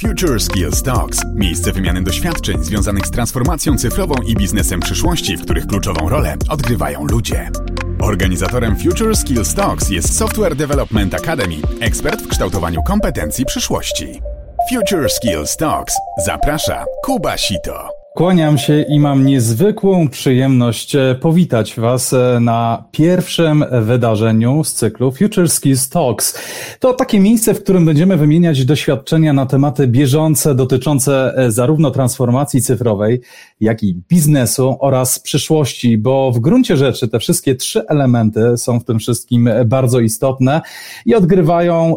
Future Skills Talks. Miejsce wymiany doświadczeń związanych z transformacją cyfrową i biznesem przyszłości, w których kluczową rolę odgrywają ludzie. Organizatorem Future Skills Talks jest Software Development Academy, ekspert w kształtowaniu kompetencji przyszłości. Future Skills Talks zaprasza Kuba Sito. Kłaniam się i mam niezwykłą przyjemność e, powitać Was e, na pierwszym wydarzeniu z cyklu Future Skills Talks. To takie miejsce, w którym będziemy wymieniać doświadczenia na tematy bieżące dotyczące e, zarówno transformacji cyfrowej, jak i biznesu oraz przyszłości, bo w gruncie rzeczy te wszystkie trzy elementy są w tym wszystkim bardzo istotne i odgrywają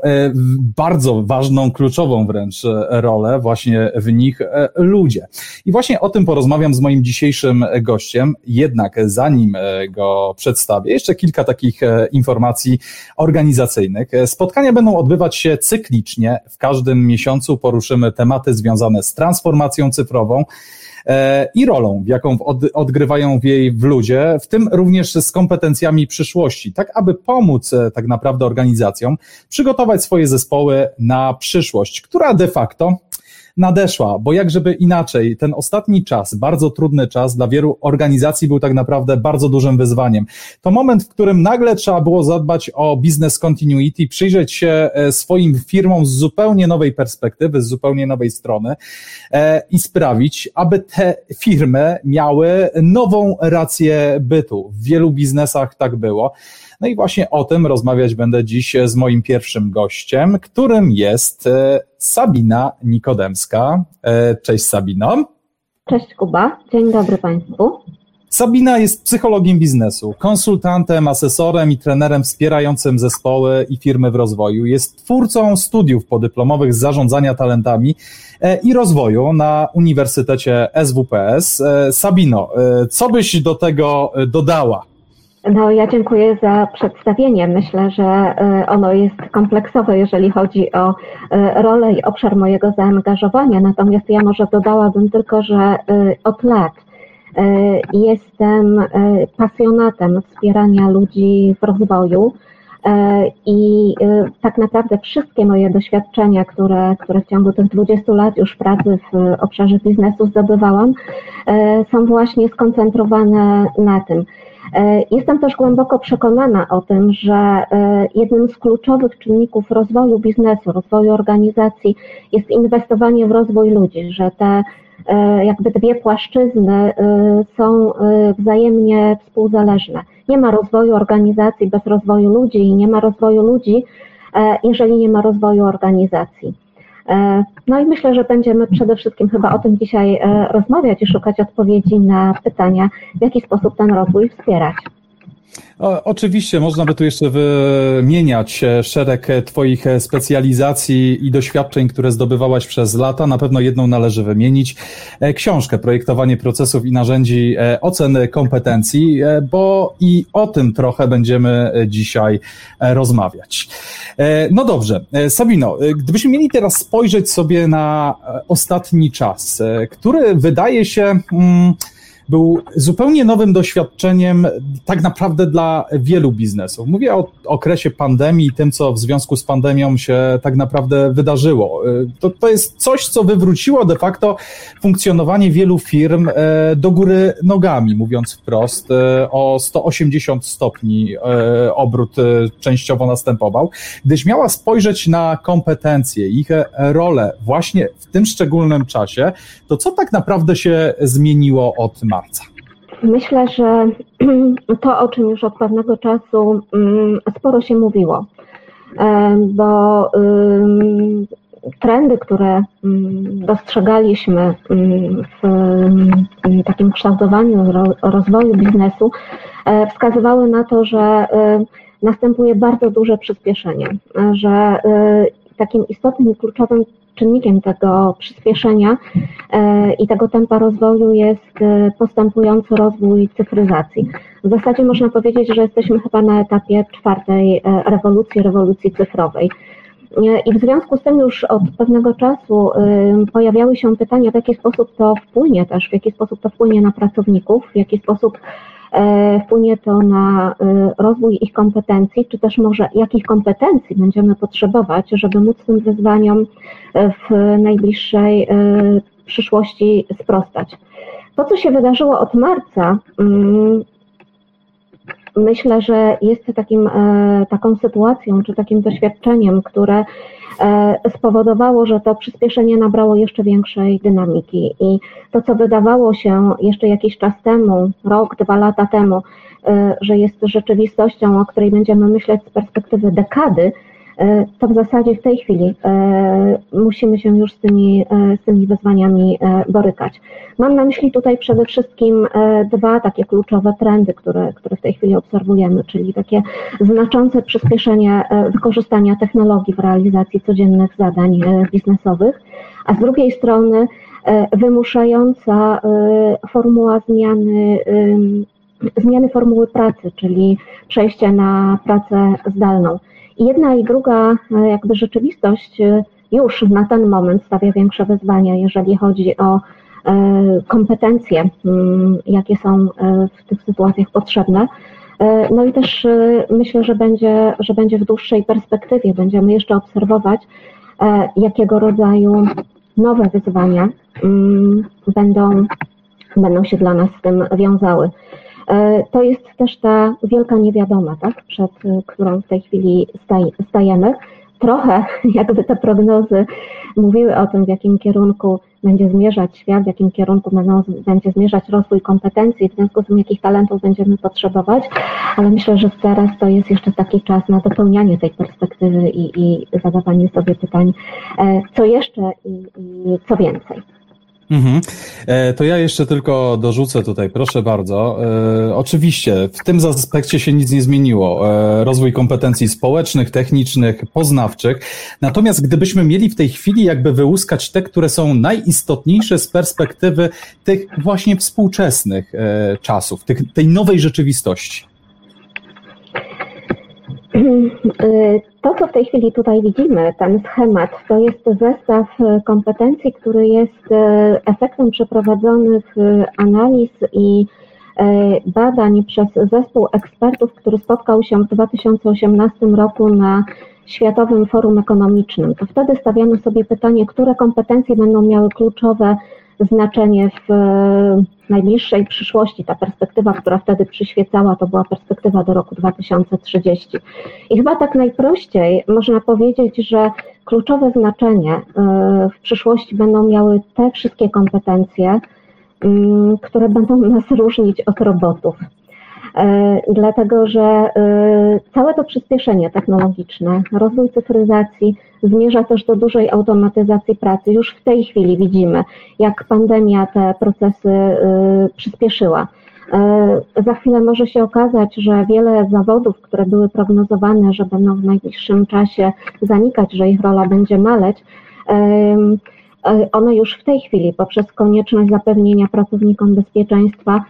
bardzo ważną, kluczową wręcz rolę właśnie w nich ludzie. I właśnie o tym porozmawiam z moim dzisiejszym gościem. Jednak zanim e, go przedstawię, jeszcze kilka takich e, informacji organizacyjnych. E, spotkania będą odbywać się cyklicznie. W każdym miesiącu poruszymy tematy związane z transformacją cyfrową i rolą, jaką odgrywają w jej w ludzie, w tym również z kompetencjami przyszłości, tak aby pomóc tak naprawdę organizacjom przygotować swoje zespoły na przyszłość, która de facto nadeszła, bo jak żeby inaczej, ten ostatni czas, bardzo trudny czas dla wielu organizacji był tak naprawdę bardzo dużym wyzwaniem. To moment, w którym nagle trzeba było zadbać o business continuity, przyjrzeć się e, swoim firmom z zupełnie nowej perspektywy, z zupełnie nowej strony e, i sprawić, aby te firmy miały nową rację bytu. W wielu biznesach tak było. No i właśnie o tym rozmawiać będę dziś z moim pierwszym gościem, którym jest e, Sabina Nikodemska. E, cześć Sabino. Cześć Kuba, dzień dobry Państwu. Sabina jest psychologiem biznesu, konsultantem, asesorem i trenerem wspierającym zespoły i firmy w rozwoju. Jest twórcą studiów podyplomowych z zarządzania talentami e, i rozwoju na Uniwersytecie SWPS. Sabino, co byś do tego dodała? No, ja dziękuję za przedstawienie. Myślę, że e, ono jest kompleksowe, jeżeli chodzi o e, rolę i obszar mojego zaangażowania. Natomiast ja może dodałabym tylko, że e, od lat jestem pasjonatem wspierania ludzi w rozwoju. I tak naprawdę wszystkie moje doświadczenia, które, które w ciągu tych 20 lat już pracy w obszarze biznesu zdobywałam, są właśnie skoncentrowane na tym. E, jestem też głęboko przekonana o tym, że e, jednym z kluczowych czynników rozwoju biznesu, rozwoju organizacji jest inwestowanie w rozwój ludzi, że te e, jakby dwie płaszczyzny są wzajemnie współzależne. Nie ma rozwoju organizacji bez rozwoju ludzi i nie ma rozwoju ludzi, jeżeli nie ma rozwoju organizacji. E, no i myślę, że będziemy przede wszystkim chyba o tym dzisiaj e, rozmawiać i szukać odpowiedzi na pytania, w jaki sposób ten rozwój wspierać. O, oczywiście, można by tu jeszcze wymieniać e, szereg Twoich specjalizacji i doświadczeń, które zdobywałaś przez lata. Na pewno jedną należy wymienić. Książkę Projektowanie procesów i narzędzi oceny kompetencji, bo i o tym trochę będziemy dzisiaj rozmawiać. E, no dobrze, e, Sabino, e, gdybyśmy mieli teraz spojrzeć sobie na ostatni czas, który wydaje się. Hmm, był zupełnie nowym doświadczeniem tak naprawdę dla wielu biznesów. Mówię o okresie pandemii i tym, co w związku z pandemią się tak naprawdę wydarzyło. To, to jest coś, co wywróciło de facto funkcjonowanie wielu firm e, do góry nogami, mówiąc wprost. E, o 180 stopni obrót częściowo następował, gdyż miała spojrzeć na kompetencje, ich rolę właśnie w tym szczególnym czasie, to co tak naprawdę się zmieniło od marca? Myślę, że to, o czym już od pewnego czasu mm, sporo się mówiło, e, bo trendy, które mm, dostrzegaliśmy mm, w takim kształtowaniu rozwoju biznesu, e, wskazywały na to, że e, następuje bardzo duże przyspieszenie, że takim istotnym i kluczowym czynnikiem tego przyspieszenia e, i tego tempa rozwoju jest e, postępujący rozwój cyfryzacji. W zasadzie można powiedzieć, że jesteśmy chyba na etapie czwartej e, rewolucji, rewolucji cyfrowej. I w związku z tym już od pewnego czasu pojawiały się pytania, w jaki sposób to wpłynie też, w jaki sposób to wpłynie na pracowników, w jaki sposób wpłynie to na rozwój ich kompetencji, czy też może jakich kompetencji będziemy potrzebować, żeby móc tym wyzwaniom w najbliższej przyszłości sprostać. To, co się wydarzyło od marca, mm, myślę, że jest takim, e, taką sytuacją czy takim doświadczeniem, które e, spowodowało, że to przyspieszenie nabrało jeszcze większej dynamiki. I to, co wydawało się jeszcze jakiś czas temu, rok, dwa lata temu, e, że jest rzeczywistością, o której będziemy myśleć z perspektywy dekady, to w zasadzie w tej chwili e, musimy się już z tymi, e, z tymi wyzwaniami borykać. Mam na myśli tutaj przede wszystkim dwa takie kluczowe trendy, które, które w tej chwili obserwujemy, czyli takie znaczące przyspieszenie wykorzystania technologii w realizacji codziennych zadań biznesowych, a z drugiej strony wymuszająca formuła zmiany zmiany formuły pracy, czyli przejście na pracę zdalną. Jedna i druga e, jakby rzeczywistość e, już na ten moment stawia większe wyzwania, jeżeli chodzi o e, kompetencje, mm, jakie są w tych sytuacjach potrzebne. No i też myślę, że będzie, że będzie w dłuższej perspektywie, będziemy jeszcze obserwować, jakiego rodzaju nowe wyzwania mm, będą, będą się dla nas z tym wiązały. E, to jest też ta wielka niewiadoma, tak, przed e, którą w tej chwili stajemy. Trochę jakby te prognozy mówiły o tym, w jakim kierunku będzie zmierzać świat, w jakim kierunku będą, będzie zmierzać rozwój kompetencji, w związku z tym, jakich talentów będziemy potrzebować, ale myślę, że teraz to jest jeszcze taki czas na dopełnianie tej perspektywy i, i zadawanie sobie pytań, e, co jeszcze i, i co więcej. Mhm. E, to ja jeszcze tylko dorzucę tutaj, proszę bardzo. E, oczywiście, w tym aspekcie się nic nie zmieniło. E, rozwój kompetencji społecznych, technicznych, poznawczych. Natomiast gdybyśmy mieli w tej chwili jakby wyłuskać te, które są najistotniejsze z perspektywy tych właśnie współczesnych czasów, tych, tej nowej rzeczywistości. To, co w tej chwili tutaj widzimy, ten schemat, to jest zestaw kompetencji, który jest e, efektem przeprowadzonych analiz i e, badań przez zespół ekspertów, który spotkał się w 2018 roku na Światowym Forum Ekonomicznym. To wtedy stawiano sobie pytanie, które kompetencje będą miały kluczowe znaczenie w najbliższej przyszłości. Ta perspektywa, która wtedy przyświecała, to była perspektywa do roku 2030. I chyba tak najprościej można powiedzieć, że kluczowe znaczenie y, w przyszłości będą miały te wszystkie kompetencje, które będą nas różnić od robotów. E, dlatego że e, całe to przyspieszenie technologiczne, rozwój cyfryzacji zmierza też do dużej automatyzacji pracy. Już w tej chwili widzimy, jak pandemia te procesy e, przyspieszyła. Za chwilę może się okazać, że wiele zawodów, które były prognozowane, że będą w najbliższym czasie zanikać, że ich rola będzie maleć, one już w tej chwili poprzez konieczność zapewnienia pracownikom bezpieczeństwa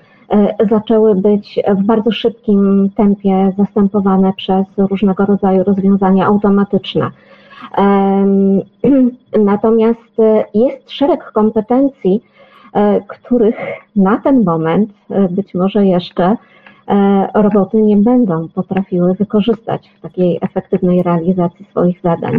zaczęły być w bardzo szybkim tempie zastępowane przez różnego rodzaju rozwiązania automatyczne. Natomiast jest szereg kompetencji, e, których na ten moment, e, być może jeszcze, roboty nie będą potrafiły wykorzystać w takiej efektywnej realizacji swoich zadań.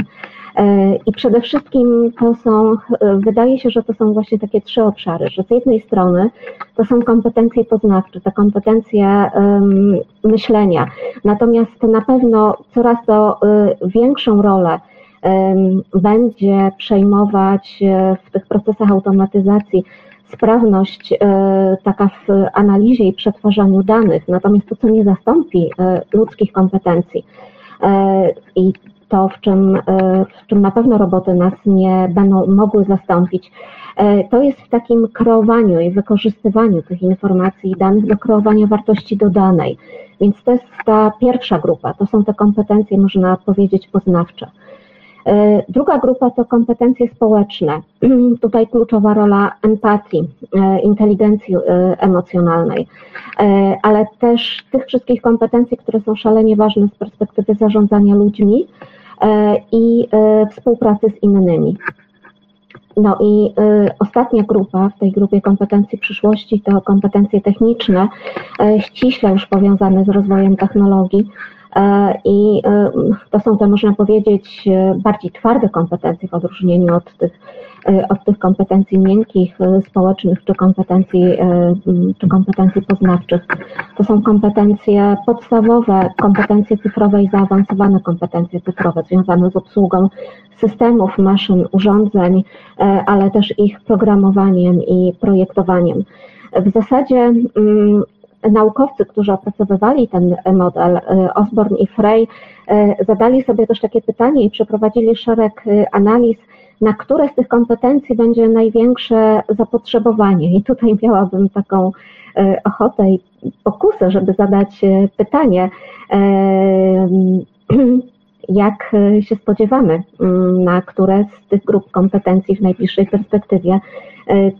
I przede wszystkim to są, wydaje się, że to są właśnie takie trzy obszary, że z jednej strony to są kompetencje poznawcze, te kompetencje um, myślenia, natomiast na pewno coraz to większą rolę będzie przejmować e, w tych procesach automatyzacji sprawność y, taka w analizie i przetwarzaniu danych, natomiast to, co nie zastąpi y, ludzkich kompetencji. I to, w czym, e, w czym na pewno roboty nas nie będą mogły zastąpić, e, to jest w takim kreowaniu i wykorzystywaniu tych informacji i danych do kreowania wartości dodanej. Więc to jest ta pierwsza grupa, to są te kompetencje, można powiedzieć, poznawcze. E, druga grupa to kompetencje społeczne. Tutaj kluczowa rola empatii, inteligencji emocjonalnej, ale też tych wszystkich kompetencji, które są szalenie ważne z perspektywy zarządzania ludźmi, E, i e, współpracy z innymi. no i ostatnia grupa w tej grupie kompetencji przyszłości to kompetencje techniczne, ściśle już powiązane z rozwojem technologii. I to są te, można powiedzieć, bardziej twarde kompetencje w odróżnieniu od tych E, od tych kompetencji miękkich, e, społecznych czy kompetencji, e, czy kompetencji poznawczych. To są kompetencje podstawowe, kompetencje cyfrowe i zaawansowane kompetencje cyfrowe związane z obsługą systemów, maszyn, urządzeń, ale też ich programowaniem i projektowaniem. W zasadzie naukowcy, którzy opracowywali ten model, Osborne i Frey, zadali sobie też takie pytanie i przeprowadzili szereg analiz, na które z tych kompetencji będzie największe zapotrzebowanie. I tutaj miałabym taką e, ochotę i pokusę, żeby zadać e, pytanie, e, jak się spodziewamy, mm, na które z tych grup kompetencji w najbliższej perspektywie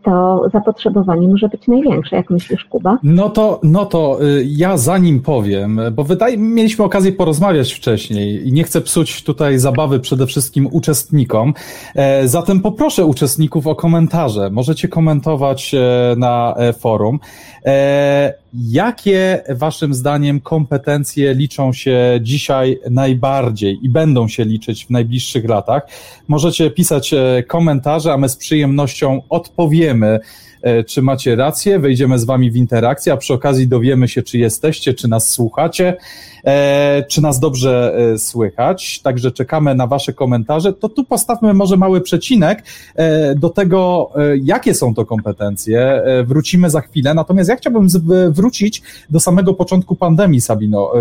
to zapotrzebowanie może być największe. Jak myślisz, Kuba? No to, no to y, ja zanim powiem, bo wydaje, mieliśmy okazję porozmawiać wcześniej i nie chcę psuć tutaj zabawy przede wszystkim uczestnikom. E, zatem poproszę uczestników o komentarze. Możecie komentować e, na e, forum. Jakie Waszym zdaniem kompetencje liczą się dzisiaj najbardziej i będą się liczyć w najbliższych latach? Możecie pisać komentarze, a my z przyjemnością odpowiemy E, czy macie rację, wejdziemy z wami w interakcję, a przy okazji dowiemy się, czy jesteście, czy nas słuchacie, e, czy nas dobrze e, słychać. Także czekamy na wasze komentarze. To tu postawmy może mały przecinek do tego, jakie są to kompetencje. Wrócimy za chwilę. Natomiast ja chciałbym wrócić do samego początku pandemii, Sabino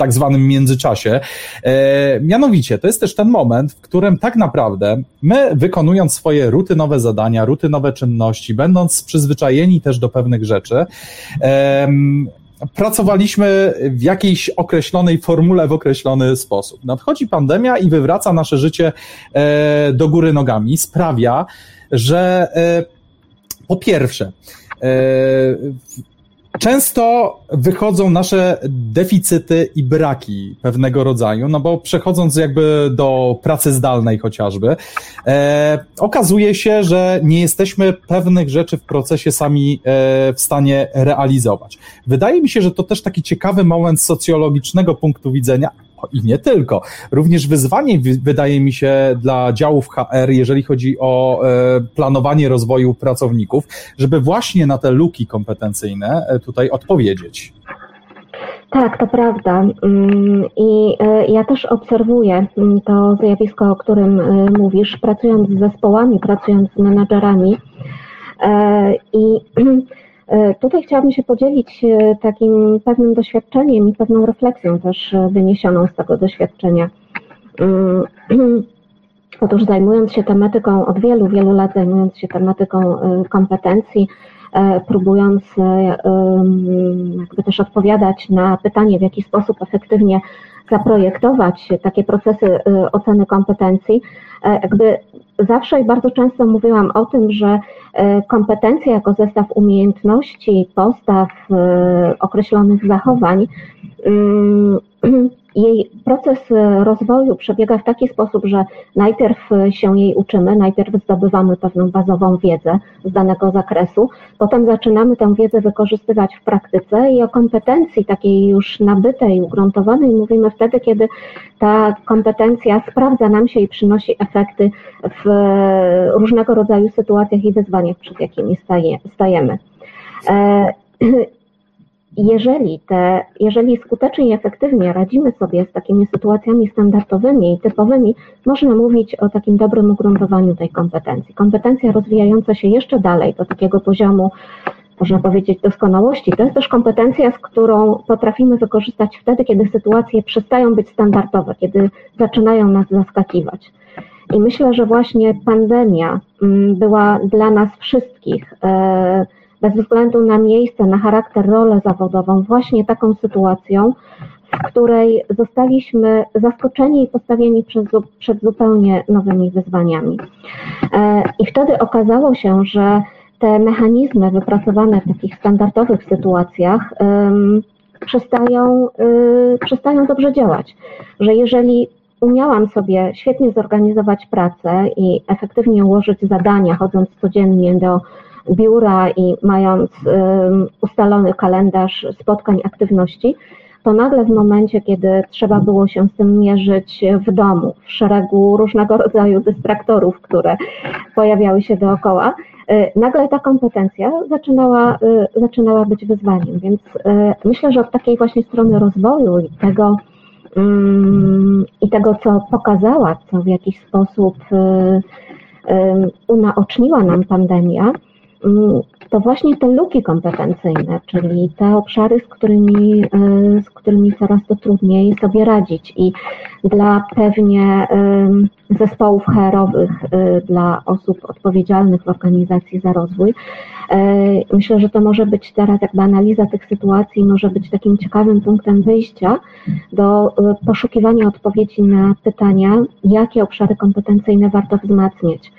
tak zwanym międzyczasie. E, mianowicie, to jest też ten moment, w którym tak naprawdę my, wykonując swoje rutynowe zadania, rutynowe czynności, będąc przyzwyczajeni też do pewnych rzeczy, e, pracowaliśmy w jakiejś określonej formule, w określony sposób. Nadchodzi pandemia i wywraca nasze życie e, do góry nogami, sprawia, że e, po pierwsze, e, Często wychodzą nasze deficyty i braki pewnego rodzaju, no bo przechodząc jakby do pracy zdalnej chociażby, e, okazuje się, że nie jesteśmy pewnych rzeczy w procesie sami e, w stanie realizować. Wydaje mi się, że to też taki ciekawy moment socjologicznego punktu widzenia, i nie tylko. Również wyzwanie wydaje mi się dla działów HR, jeżeli chodzi o e, planowanie rozwoju pracowników, żeby właśnie na te luki kompetencyjne e, tutaj odpowiedzieć. Tak, to prawda. Mm, I e, ja też obserwuję mm, to zjawisko, o którym mówisz, pracując z zespołami, pracując z menadżerami. I tutaj chciałabym się podzielić e, takim pewnym doświadczeniem i pewną refleksją też e, wyniesioną z tego doświadczenia. Mm, otóż zajmując się tematyką od wielu, wielu lat, zajmując się tematyką kompetencji, próbując jakby też odpowiadać na pytanie, w jaki sposób efektywnie zaprojektować takie procesy oceny kompetencji, jakby zawsze i bardzo często mówiłam o tym, że e, kompetencje jako zestaw umiejętności, postaw, e, określonych zachowań mm, jej proces rozwoju przebiega w taki sposób, że najpierw się jej uczymy, najpierw zdobywamy pewną bazową wiedzę z danego zakresu, potem zaczynamy tę wiedzę wykorzystywać w praktyce i o kompetencji takiej już nabytej, ugruntowanej mówimy wtedy, kiedy ta kompetencja sprawdza nam się i przynosi efekty w różnego rodzaju sytuacjach i wyzwaniach, przed jakimi stajemy. Jeżeli, te, jeżeli skutecznie i efektywnie radzimy sobie z takimi sytuacjami standardowymi i typowymi, można mówić o takim dobrym ugruntowaniu tej kompetencji. Kompetencja rozwijająca się jeszcze dalej do takiego poziomu, można powiedzieć, doskonałości, to jest też kompetencja, z którą potrafimy wykorzystać wtedy, kiedy sytuacje przestają być standardowe, kiedy zaczynają nas zaskakiwać. I myślę, że właśnie pandemia mm, była dla nas wszystkich, e, bez względu na miejsce, na charakter, rolę zawodową, właśnie taką sytuacją, w której zostaliśmy zaskoczeni i postawieni przed, przed zupełnie nowymi wyzwaniami. E, I wtedy okazało się, że te mechanizmy wypracowane w takich standardowych sytuacjach przestają, y, przestają dobrze działać. Że jeżeli umiałam sobie świetnie zorganizować pracę i efektywnie ułożyć zadania, chodząc codziennie do biura i mając ustalony kalendarz spotkań, aktywności, to nagle w momencie, kiedy trzeba było się z tym mierzyć w domu, w szeregu różnego rodzaju dystraktorów, które pojawiały się dookoła, y, nagle ta kompetencja zaczynała, y, zaczynała być wyzwaniem. Więc y, myślę, że od takiej właśnie strony rozwoju i tego, mm, i tego, co pokazała, co w jakiś sposób unaoczniła nam pandemia, to właśnie te luki kompetencyjne, czyli te obszary, z którymi, e, z którymi coraz to trudniej sobie radzić. I dla pewnie zespołów HR-owych, e, dla osób odpowiedzialnych w organizacji za rozwój, e, myślę, że to może być teraz jakby analiza tych sytuacji, może być takim ciekawym punktem wyjścia do poszukiwania odpowiedzi na pytania, jakie obszary kompetencyjne warto wzmacniać.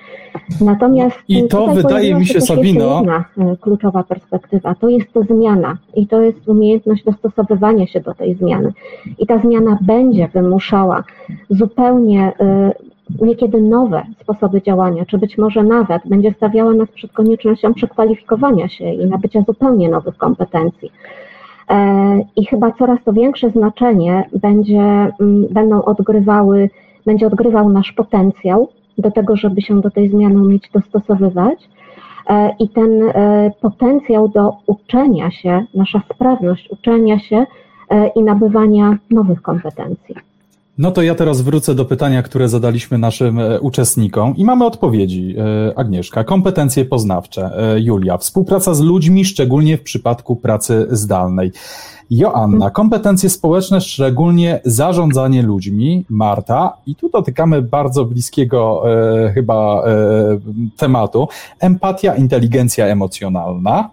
Natomiast I to wydaje mi się, Sabino. Jedna kluczowa perspektywa. To jest to zmiana i to jest umiejętność dostosowywania się do tej zmiany. I ta zmiana będzie wymuszała zupełnie y, niekiedy nowe sposoby działania, czy być może nawet będzie stawiała nas przed koniecznością przekwalifikowania się i nabycia zupełnie nowych kompetencji. E, I chyba coraz to większe znaczenie będzie, mm, będą odgrywały, będzie odgrywał nasz potencjał do tego, żeby się do tej zmiany umieć dostosowywać e, i ten e, potencjał do uczenia się, nasza sprawność uczenia się i nabywania nowych kompetencji. No to ja teraz wrócę do pytania, które zadaliśmy naszym uczestnikom i mamy odpowiedzi. Agnieszka, kompetencje poznawcze. Julia, współpraca z ludźmi, szczególnie w przypadku pracy zdalnej. Joanna, kompetencje społeczne, szczególnie zarządzanie ludźmi. Marta, i tu dotykamy bardzo bliskiego e, chyba e, tematu, empatia, inteligencja emocjonalna.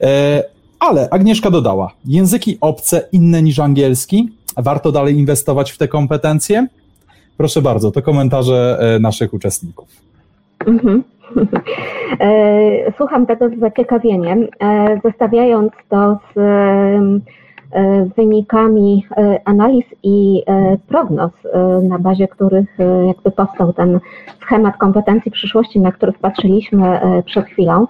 E, ale Agnieszka dodała, języki obce inne niż angielski. Warto dalej inwestować w te kompetencje? Proszę bardzo, to komentarze e, naszych uczestników. Mhm. E, słucham tego z zaciekawieniem, zestawiając to z E, wynikami analiz i prognoz, na bazie których jakby powstał ten schemat kompetencji przyszłości, na których patrzyliśmy przed chwilą.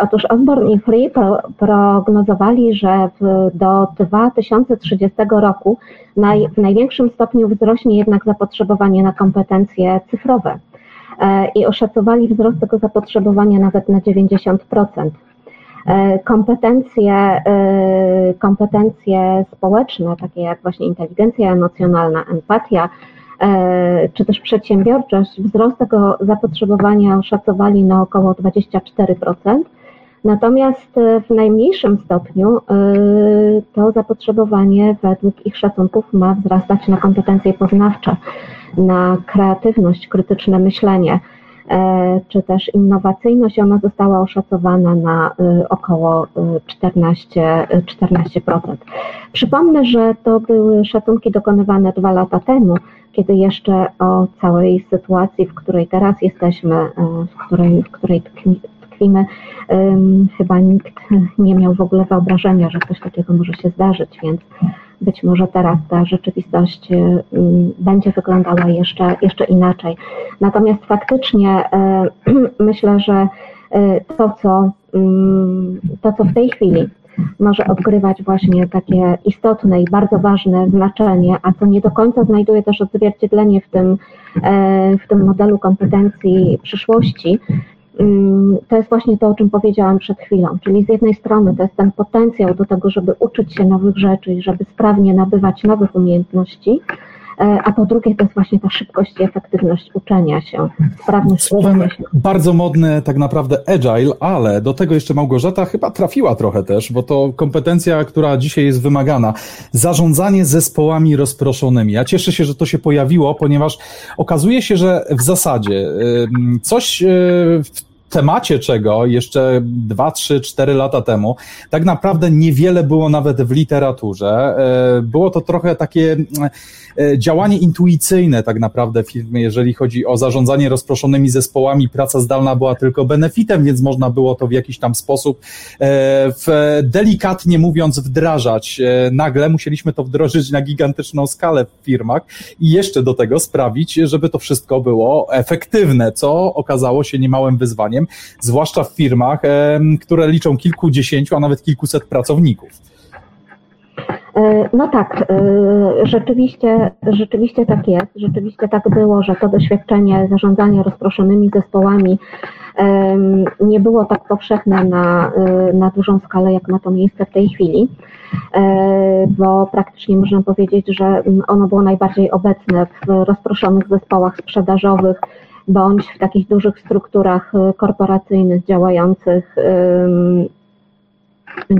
Otóż Osborne i Free prognozowali, że do 2030 roku w największym stopniu wzrośnie jednak zapotrzebowanie na kompetencje cyfrowe i oszacowali wzrost tego zapotrzebowania nawet na 90%. E, kompetencje, e, kompetencje społeczne, takie jak właśnie inteligencja emocjonalna, empatia, e, czy też przedsiębiorczość, wzrost tego zapotrzebowania oszacowali na około 24%. Natomiast w najmniejszym stopniu to zapotrzebowanie według ich szacunków ma wzrastać na kompetencje poznawcze, na kreatywność, krytyczne myślenie, E, czy też innowacyjność, ona została oszacowana na około 14%. Y, 14%. Przypomnę, że to były szacunki dokonywane dwa lata temu, kiedy jeszcze o całej sytuacji, w której teraz jesteśmy, y, w której, w której tkwimy, chyba nikt nie miał w ogóle wyobrażenia, że coś takiego może się zdarzyć, więc być może teraz ta rzeczywistość y, będzie wyglądała jeszcze, jeszcze inaczej. Natomiast faktycznie y, myślę, że to, co, to, co w tej chwili może odgrywać właśnie takie istotne i bardzo ważne znaczenie, a co nie do końca znajduje też odzwierciedlenie w tym, w tym modelu kompetencji przyszłości, to jest właśnie to, o czym powiedziałam przed chwilą. Czyli z jednej strony to jest ten potencjał do tego, żeby uczyć się nowych rzeczy i żeby sprawnie nabywać nowych umiejętności, e, a po drugie to jest właśnie ta szybkość i efektywność uczenia się, sprawność Słowem uczenia się. bardzo modne tak naprawdę agile, ale do tego jeszcze Małgorzata chyba trafiła trochę też, bo to kompetencja, która dzisiaj jest wymagana. Zarządzanie zespołami rozproszonymi. Ja cieszę się, że to się pojawiło, ponieważ okazuje się, że w zasadzie coś e, w temacie czego jeszcze 2, 3, 4 lata temu tak naprawdę niewiele było nawet w literaturze. E, było to trochę takie e, działanie intuicyjne tak naprawdę w firmie, jeżeli chodzi o zarządzanie rozproszonymi zespołami. Praca zdalna była tylko benefitem, więc można było to w jakiś tam sposób w, delikatnie mówiąc wdrażać. Nagle musieliśmy to wdrożyć na gigantyczną skalę w firmach i jeszcze do tego sprawić, żeby to wszystko było efektywne, co okazało się niemałym wyzwaniem, zwłaszcza w firmach, które liczą kilkudziesięciu, a nawet kilkuset pracowników. E, no tak, e, rzeczywiście, rzeczywiście tak jest. Rzeczywiście tak było, że to doświadczenie zarządzania rozproszonymi zespołami nie było tak powszechne na, e, na dużą skalę, jak ma to miejsce w tej chwili, bo praktycznie można powiedzieć, że ono było najbardziej obecne w rozproszonych zespołach sprzedażowych bądź w takich dużych strukturach korporacyjnych działających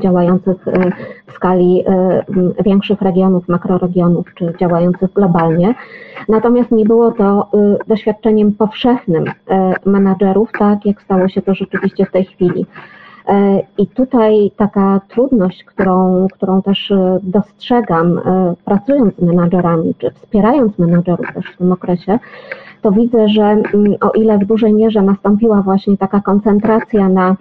działających e, w skali e, większych regionów, makroregionów, czy działających globalnie. Natomiast nie było to e, doświadczeniem powszechnym menadżerów, tak jak stało się to rzeczywiście w tej chwili. I tutaj taka trudność, którą, którą też dostrzegam, pracując z menadżerami, czy wspierając menadżerów też w tym okresie, to widzę, że o ile w dużej mierze nastąpiła właśnie taka koncentracja na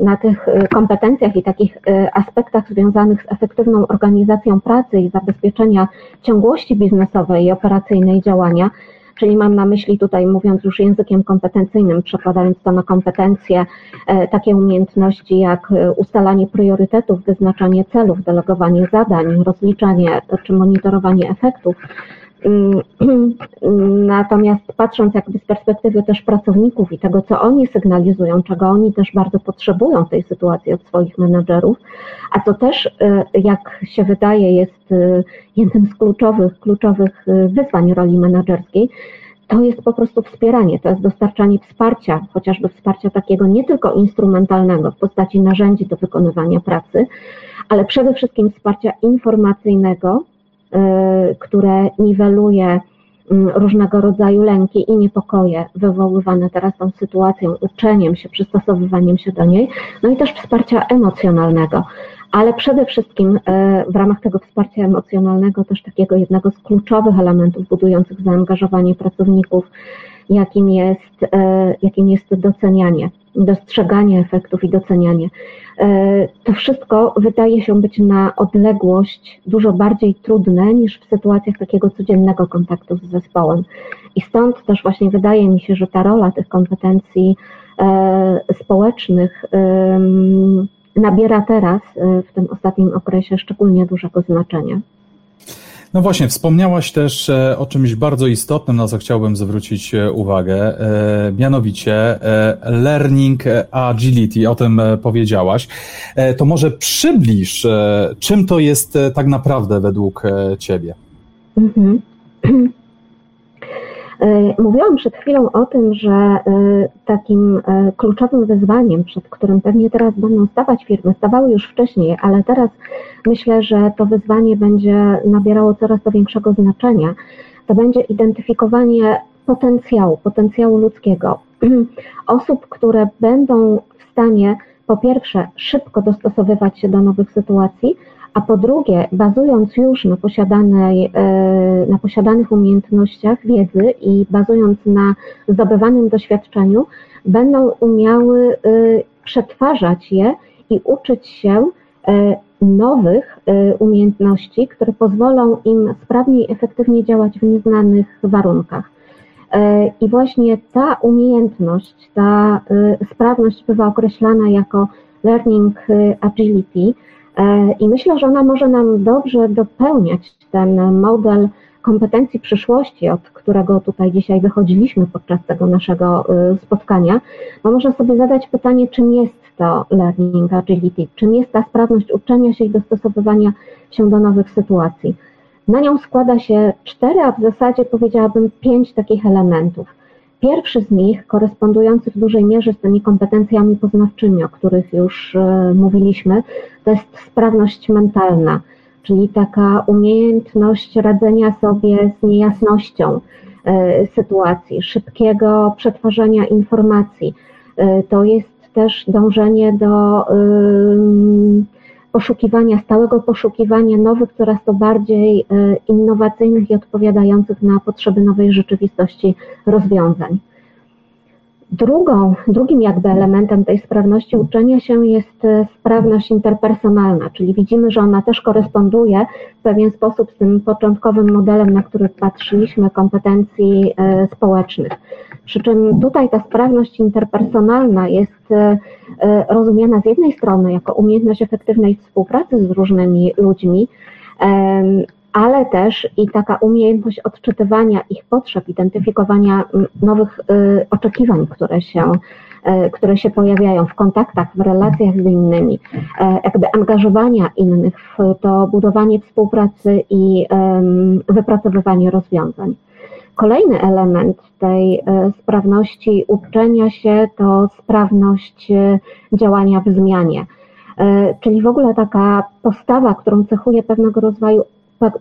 na tych y, kompetencjach i takich y, aspektach związanych z efektywną organizacją pracy i zabezpieczenia ciągłości biznesowej i operacyjnej działania, czyli mam na myśli tutaj, mówiąc już językiem kompetencyjnym, przekładając to na kompetencje, e, takie umiejętności jak e, ustalanie priorytetów, wyznaczanie celów, delegowanie zadań, rozliczanie czy monitorowanie efektów, Mm, natomiast patrząc jakby z perspektywy też pracowników i tego, co oni sygnalizują, czego oni też bardzo potrzebują w tej sytuacji od swoich menedżerów, a to też, y, jak się wydaje, jest y, jednym z kluczowych, kluczowych y, wyzwań roli menedżerskiej, to jest po prostu wspieranie, to jest dostarczanie wsparcia, chociażby wsparcia takiego nie tylko instrumentalnego w postaci narzędzi do wykonywania pracy, ale przede wszystkim wsparcia informacyjnego, które niweluje mm, różnego rodzaju lęki i niepokoje wywoływane teraz tą sytuacją, uczeniem się, przystosowywaniem się do niej, no i też wsparcia emocjonalnego. Ale przede wszystkim y, w ramach tego wsparcia emocjonalnego też takiego jednego z kluczowych elementów budujących zaangażowanie pracowników, jakim jest, y, jakim jest docenianie, dostrzeganie efektów i docenianie. E, to wszystko wydaje się być na odległość dużo bardziej trudne niż w sytuacjach takiego codziennego kontaktu z zespołem. I stąd też właśnie wydaje mi się, że ta rola tych kompetencji e, społecznych nabiera teraz, e, w tym ostatnim okresie, szczególnie dużego znaczenia. No właśnie, wspomniałaś też e, o czymś bardzo istotnym, na co chciałbym zwrócić e, uwagę, e, mianowicie learning agility, o tym powiedziałaś. To może przybliż, czym to jest tak naprawdę według Ciebie? Mhm. E, mówiłam przed chwilą o tym, że e, takim e, kluczowym wyzwaniem, przed którym pewnie teraz będą stawać firmy, stawały już wcześniej, ale teraz myślę, że to wyzwanie będzie nabierało coraz to większego znaczenia. To będzie identyfikowanie potencjału, potencjału ludzkiego. Osób, które będą w stanie po pierwsze szybko dostosowywać się do nowych sytuacji, a po drugie, bazując już na, posiadanej, e, na posiadanych umiejętnościach wiedzy i bazując na zdobywanym doświadczeniu, będą umiały e, przetwarzać je i uczyć się e, nowych umiejętności, które pozwolą im sprawniej i efektywnie działać w nieznanych warunkach. I właśnie ta umiejętność, ta sprawność bywa określana jako learning agility, I myślę, że ona może nam dobrze dopełniać ten model kompetencji przyszłości, od którego tutaj dzisiaj wychodziliśmy podczas tego naszego y, spotkania, bo można sobie zadać pytanie, czym jest to learning agility, czym jest ta sprawność uczenia się i dostosowywania się do nowych sytuacji. Na nią składa się cztery, a w zasadzie powiedziałabym pięć takich elementów. Pierwszy z nich, korespondujący w dużej mierze z tymi kompetencjami poznawczymi, o których już e, mówiliśmy, to jest sprawność mentalna, czyli taka umiejętność radzenia sobie z niejasnością, sytuacji, szybkiego przetwarzania informacji. To jest też dążenie do poszukiwania, stałego poszukiwania nowych, coraz to bardziej innowacyjnych i odpowiadających na potrzeby nowej rzeczywistości rozwiązań. Drugą, drugim jakby elementem tej sprawności uczenia się jest e, sprawność interpersonalna, czyli widzimy, że ona też koresponduje w pewien sposób z tym początkowym modelem, na który patrzyliśmy, kompetencji e, społecznych. Przy czym tutaj ta sprawność interpersonalna jest e, rozumiana z jednej strony jako umiejętność efektywnej współpracy z różnymi ludźmi, ale też i taka umiejętność odczytywania ich potrzeb, identyfikowania nowych y, oczekiwań, które się, y, które się pojawiają w kontaktach, w relacjach z innymi, e, jakby angażowania innych w to budowanie współpracy i wypracowywanie rozwiązań. Kolejny element tej e, sprawności uczenia się to sprawność e, działania w zmianie. Czyli w ogóle taka postawa, którą cechuje pewnego rodzaju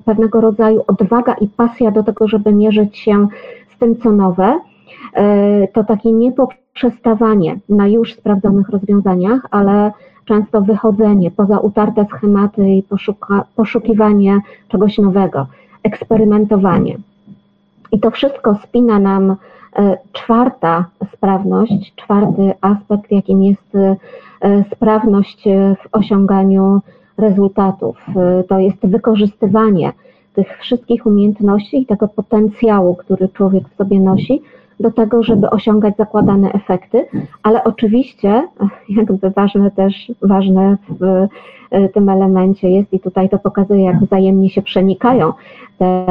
pewnego rodzaju odwaga i pasja do tego, żeby mierzyć się z tym, co nowe, e, to takie niepoprzestawanie na już sprawdzonych rozwiązaniach, ale często wychodzenie poza utarte schematy i poszuka, poszukiwanie czegoś nowego, eksperymentowanie. I to wszystko spina nam e, czwarta sprawność, czwarty aspekt, jakim jest e, sprawność w osiąganiu rezultatów. Y, to jest wykorzystywanie tych wszystkich umiejętności i tego potencjału, który człowiek w sobie nosi, do tego, żeby osiągać zakładane efekty, ale oczywiście jakby ważne też, ważne w y, tym elemencie jest i tutaj to pokazuje, jak wzajemnie się przenikają te,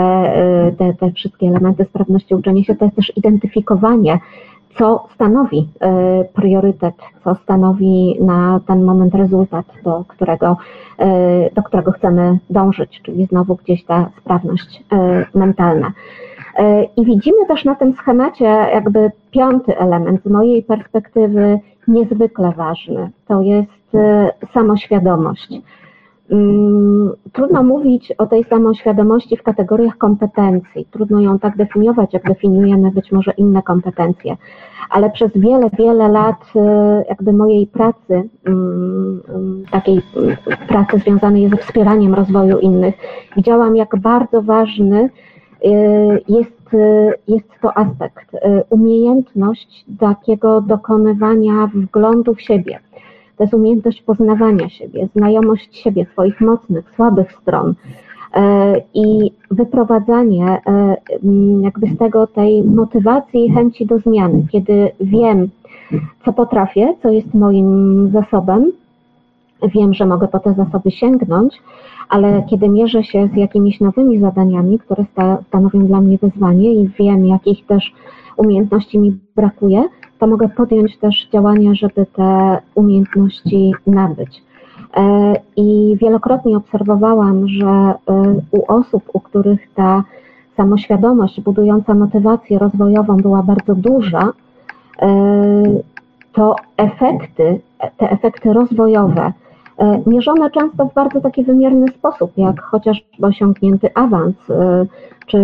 y, te, te wszystkie elementy sprawności uczenia się, to jest też identyfikowanie co stanowi e, priorytet, co stanowi na ten moment rezultat, do którego, e, do którego chcemy dążyć, czyli znowu gdzieś ta sprawność e, mentalna. I widzimy też na tym schemacie jakby piąty element z mojej perspektywy niezwykle ważny. To jest samoświadomość. Mm, trudno mówić o tej samoświadomości w kategoriach kompetencji. Trudno ją tak definiować, jak definiujemy być może inne kompetencje. Ale przez wiele, wiele lat y, jakby mojej pracy, mm, mm, takiej pracy związanej ze wspieraniem rozwoju innych, widziałam, jak bardzo ważny y, jest, y, jest to aspekt, umiejętność takiego dokonywania wglądu w siebie to jest umiejętność poznawania siebie, znajomość siebie, swoich mocnych, słabych stron e, i wyprowadzanie e, mm, jakby z tego tej motywacji i chęci do zmiany, kiedy wiem, co potrafię, co jest moim zasobem, wiem, że mogę po te zasoby sięgnąć, ale kiedy mierzę się z jakimiś nowymi zadaniami, które stanowią dla mnie wyzwanie i wiem, jakich też umiejętności mi brakuje, to mogę podjąć też działania, żeby te umiejętności nabyć. E, I wielokrotnie obserwowałam, że e, u osób, u których ta samoświadomość budująca motywację rozwojową była bardzo duża, e, to efekty, te efekty rozwojowe, mierzone często w bardzo taki wymierny sposób, jak chociażby osiągnięty awans, czy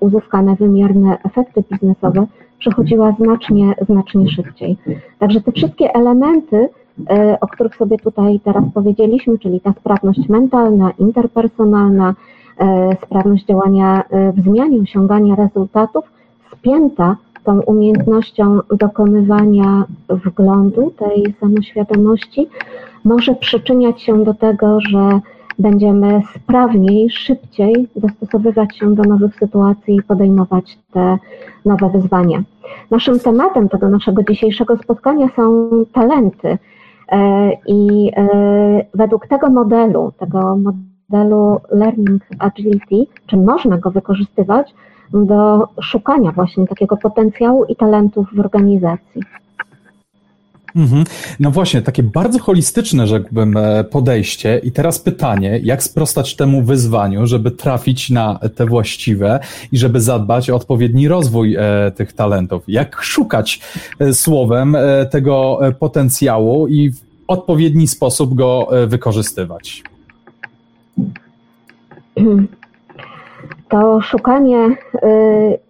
uzyskane wymierne efekty biznesowe, przechodziła znacznie, znacznie szybciej. Także te wszystkie elementy, e, o których sobie tutaj teraz powiedzieliśmy, czyli ta sprawność mentalna, interpersonalna, e, sprawność działania w zmianie, osiągania rezultatów, spięta tą umiejętnością dokonywania wglądu, tej samoświadomości, może przyczyniać się do tego, że będziemy sprawniej, szybciej dostosowywać się do nowych sytuacji i podejmować te nowe wyzwania. Naszym tematem tego naszego dzisiejszego spotkania są talenty. E, I e, według tego modelu, tego modelu Learning Agility, czy można go wykorzystywać do szukania właśnie takiego potencjału i talentów w organizacji? Mhm. No właśnie, takie bardzo holistyczne, rzekłbym, e, podejście. I teraz pytanie, jak sprostać temu wyzwaniu, żeby trafić na te właściwe i żeby zadbać o odpowiedni rozwój e, tych talentów? Jak szukać e, słowem tego potencjału i w odpowiedni sposób go wykorzystywać? to szukanie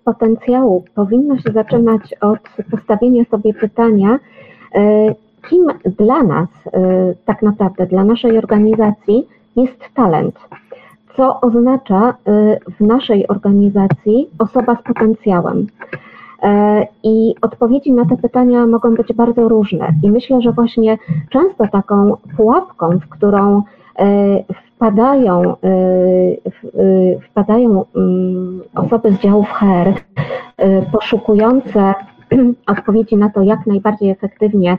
potencjału powinno się zaczynać od postawienia sobie pytania, kim dla nas, tak naprawdę, dla naszej organizacji jest talent. Co oznacza w naszej organizacji osoba z potencjałem? I odpowiedzi na te pytania mogą być bardzo różne. I myślę, że właśnie często taką pułapką, w którą wpadają, wpadają mm, osoby z działów HR poszukujące odpowiedzi na to, jak najbardziej efektywnie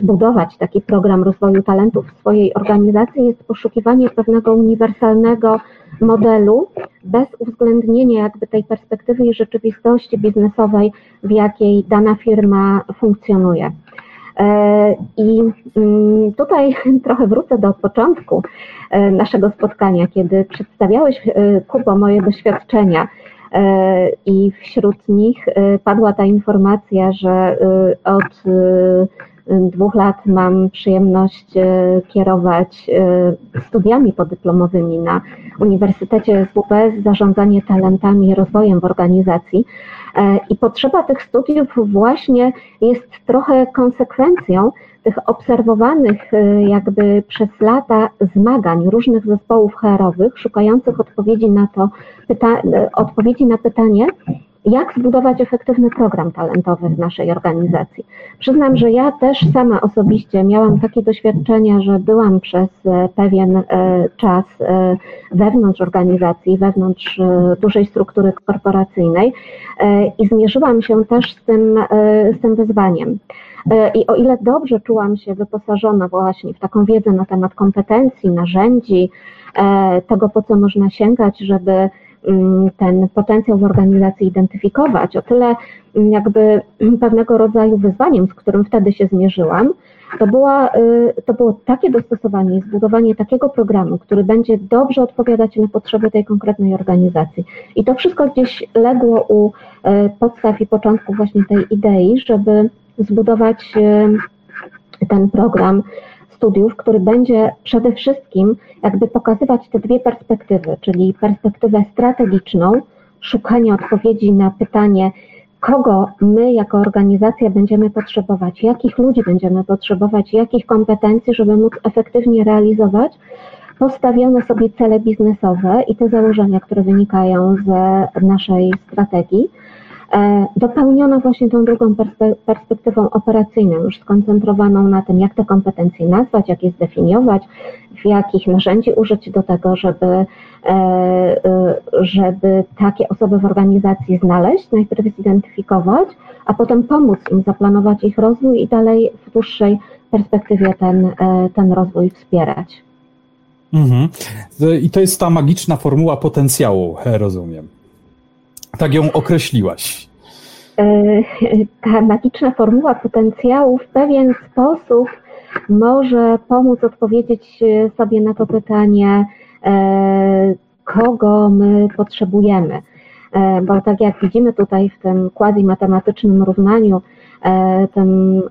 zbudować taki program rozwoju talentów w swojej organizacji, jest poszukiwanie pewnego uniwersalnego modelu bez uwzględnienia jakby tej perspektywy i rzeczywistości biznesowej, w jakiej dana firma funkcjonuje. E, I mm, tutaj trochę wrócę do początku e, naszego spotkania, kiedy przedstawiałeś, e, Kubo, moje doświadczenia i wśród nich padła ta informacja, że od dwóch lat mam przyjemność kierować studiami podyplomowymi na Uniwersytecie SWPS Zarządzanie talentami i rozwojem w organizacji. E, I potrzeba tych studiów właśnie jest trochę konsekwencją tych obserwowanych e, jakby przez lata zmagań różnych zespołów HR-owych, szukających odpowiedzi na to, e, odpowiedzi na pytanie, jak zbudować efektywny program talentowy w naszej organizacji. Przyznam, że ja też sama osobiście miałam takie doświadczenia, że byłam przez e, pewien e, czas e, wewnątrz organizacji, wewnątrz dużej struktury korporacyjnej i zmierzyłam się też z tym, z tym wyzwaniem. I o ile dobrze czułam się wyposażona właśnie w taką wiedzę na temat kompetencji, narzędzi, tego po co można sięgać, żeby ten potencjał w organizacji identyfikować. O tyle mm, jakby pewnego rodzaju wyzwaniem, z którym wtedy się zmierzyłam, to, była, y, to było takie dostosowanie, zbudowanie takiego programu, który będzie dobrze odpowiadać na potrzeby tej konkretnej organizacji. I to wszystko gdzieś legło u y, podstaw i początku właśnie tej idei, żeby zbudować y, ten program studiów, który będzie przede wszystkim jakby pokazywać te dwie perspektywy, czyli perspektywę strategiczną, szukanie odpowiedzi na pytanie, kogo my jako organizacja będziemy potrzebować, jakich ludzi będziemy potrzebować, jakich kompetencji, żeby móc efektywnie realizować postawione sobie cele biznesowe i te założenia, które wynikają z naszej strategii. E, dopełniono właśnie tą drugą perspektywą operacyjną, już skoncentrowaną na tym, jak te kompetencje nazwać, jak je zdefiniować, w jakich narzędzi użyć do tego, żeby, e, e, żeby takie osoby w organizacji znaleźć, najpierw zidentyfikować, a potem pomóc im zaplanować ich rozwój i dalej w dłuższej perspektywie ten, ten rozwój wspierać. Mhm. I to jest ta magiczna formuła potencjału, rozumiem. Tak ją określiłaś. E, ta magiczna formuła potencjału w pewien sposób może pomóc odpowiedzieć sobie na to pytanie, e, kogo my potrzebujemy. E, bo tak jak widzimy tutaj w tym quasi-matematycznym równaniu, ten,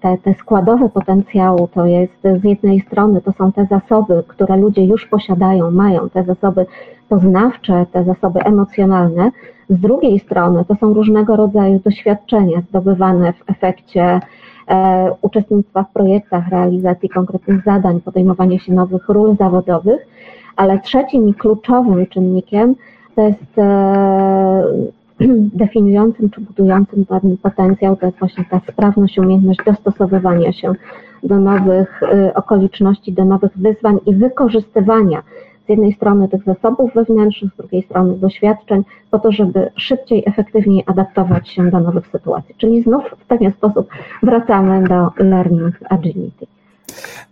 te, te składowe potencjału to jest z jednej strony to są te zasoby, które ludzie już posiadają, mają, te zasoby poznawcze, te zasoby emocjonalne, z drugiej strony to są różnego rodzaju doświadczenia zdobywane w efekcie e, uczestnictwa w projektach, realizacji konkretnych zadań, podejmowania się nowych ról zawodowych, ale trzecim i kluczowym czynnikiem to jest e, definiującym czy budującym ten potencjał, to jest właśnie ta sprawność, umiejętność dostosowywania się do nowych e, okoliczności, do nowych wyzwań i wykorzystywania z jednej strony tych zasobów wewnętrznych, z drugiej strony doświadczeń, po to, żeby szybciej, efektywniej adaptować się do nowych sytuacji. Czyli znów w pewien sposób wracamy do learning agility.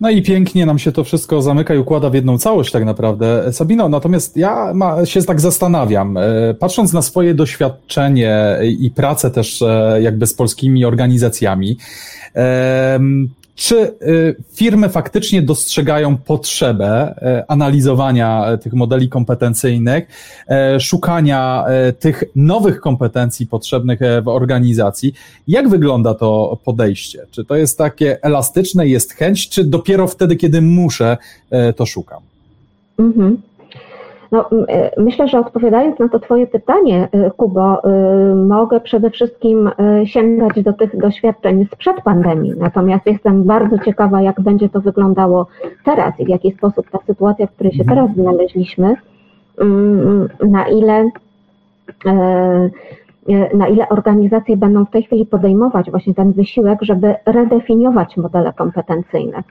No i pięknie nam się to wszystko zamyka i układa w jedną całość tak naprawdę. Sabino, natomiast ja się tak zastanawiam, e, patrząc na swoje doświadczenie i pracę też e, jakby z polskimi organizacjami, czy y, firmy faktycznie dostrzegają potrzebę y, analizowania y, tych modeli kompetencyjnych, szukania tych nowych kompetencji potrzebnych w organizacji? Jak wygląda to podejście? Czy to jest takie elastyczne, jest chęć, czy dopiero wtedy, kiedy muszę, to szukam? Mhm. No, myślę, że odpowiadając na to Twoje pytanie, Kubo, mogę przede wszystkim sięgać do tych doświadczeń sprzed pandemii. Natomiast jestem bardzo ciekawa, jak będzie to wyglądało teraz i w jaki sposób ta sytuacja, w której się mhm. teraz znaleźliśmy, mm, na ile na ile organizacje będą w tej chwili podejmować właśnie ten wysiłek, żeby redefiniować modele kompetencyjne.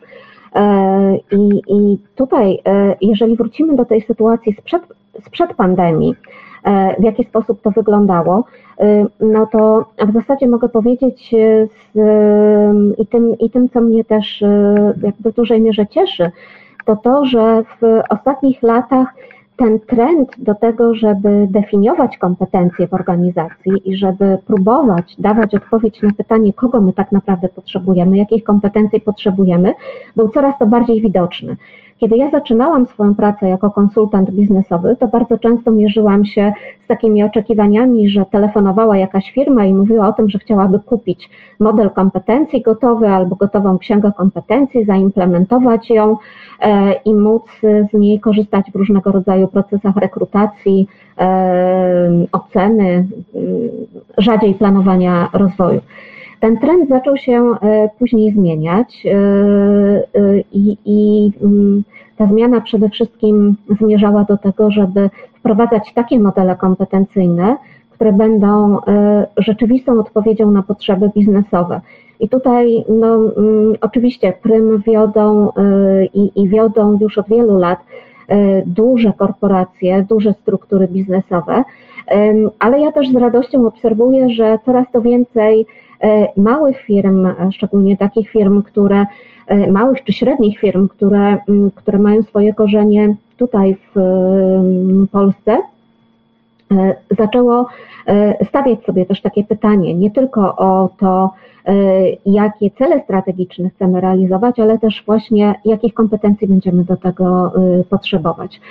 E, I, I tutaj, e, jeżeli wrócimy do tej sytuacji sprzed, sprzed pandemii, e, w jaki sposób to wyglądało, no to w zasadzie mogę powiedzieć z, i, tym, i tym, co mnie też jakby w dużej mierze cieszy, to to, że w ostatnich latach ten trend do tego, żeby definiować kompetencje w organizacji i żeby próbować dawać odpowiedź na pytanie, kogo my tak naprawdę potrzebujemy, jakich kompetencji potrzebujemy, był coraz to bardziej widoczny. Kiedy ja zaczynałam swoją pracę jako konsultant biznesowy, to bardzo często mierzyłam się z takimi oczekiwaniami, że telefonowała jakaś firma i mówiła o tym, że chciałaby kupić model kompetencji gotowy albo gotową księgę kompetencji, zaimplementować ją e, i móc z niej korzystać w różnego rodzaju procesach rekrutacji, e, oceny, rzadziej planowania rozwoju. Ten trend zaczął się e, później zmieniać e, e, i, i mm, ta zmiana przede wszystkim zmierzała do tego, żeby wprowadzać takie modele kompetencyjne, które będą rzeczywistą odpowiedzią na potrzeby biznesowe. I tutaj, no, mm, oczywiście, prym wiodą i, i wiodą już od wielu lat duże korporacje, duże struktury biznesowe, ale ja też z radością obserwuję, że coraz to więcej małych firm, szczególnie takich firm, które, e, małych czy średnich firm, które, które mają swoje korzenie tutaj w Polsce, e, zaczęło stawiać sobie też takie pytanie, nie tylko o to, jakie cele strategiczne chcemy realizować, ale też właśnie jakich kompetencji będziemy do tego potrzebować.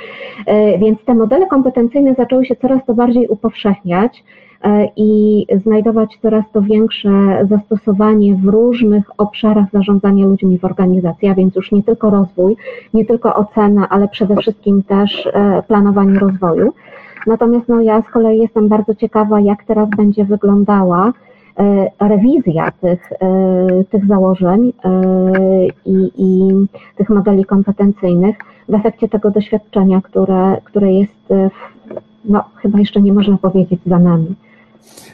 Więc te modele kompetencyjne zaczęły się coraz to bardziej upowszechniać. E, i znajdować coraz to większe zastosowanie w różnych obszarach zarządzania ludźmi w organizacji, a więc już nie tylko rozwój, nie tylko ocena, ale przede wszystkim też e, planowanie rozwoju. Natomiast no, ja z kolei jestem bardzo ciekawa, jak teraz będzie wyglądała e, rewizja tych, tych założeń i, i tych modeli kompetencyjnych w efekcie tego doświadczenia, które, które jest, no, chyba jeszcze nie można powiedzieć za nami.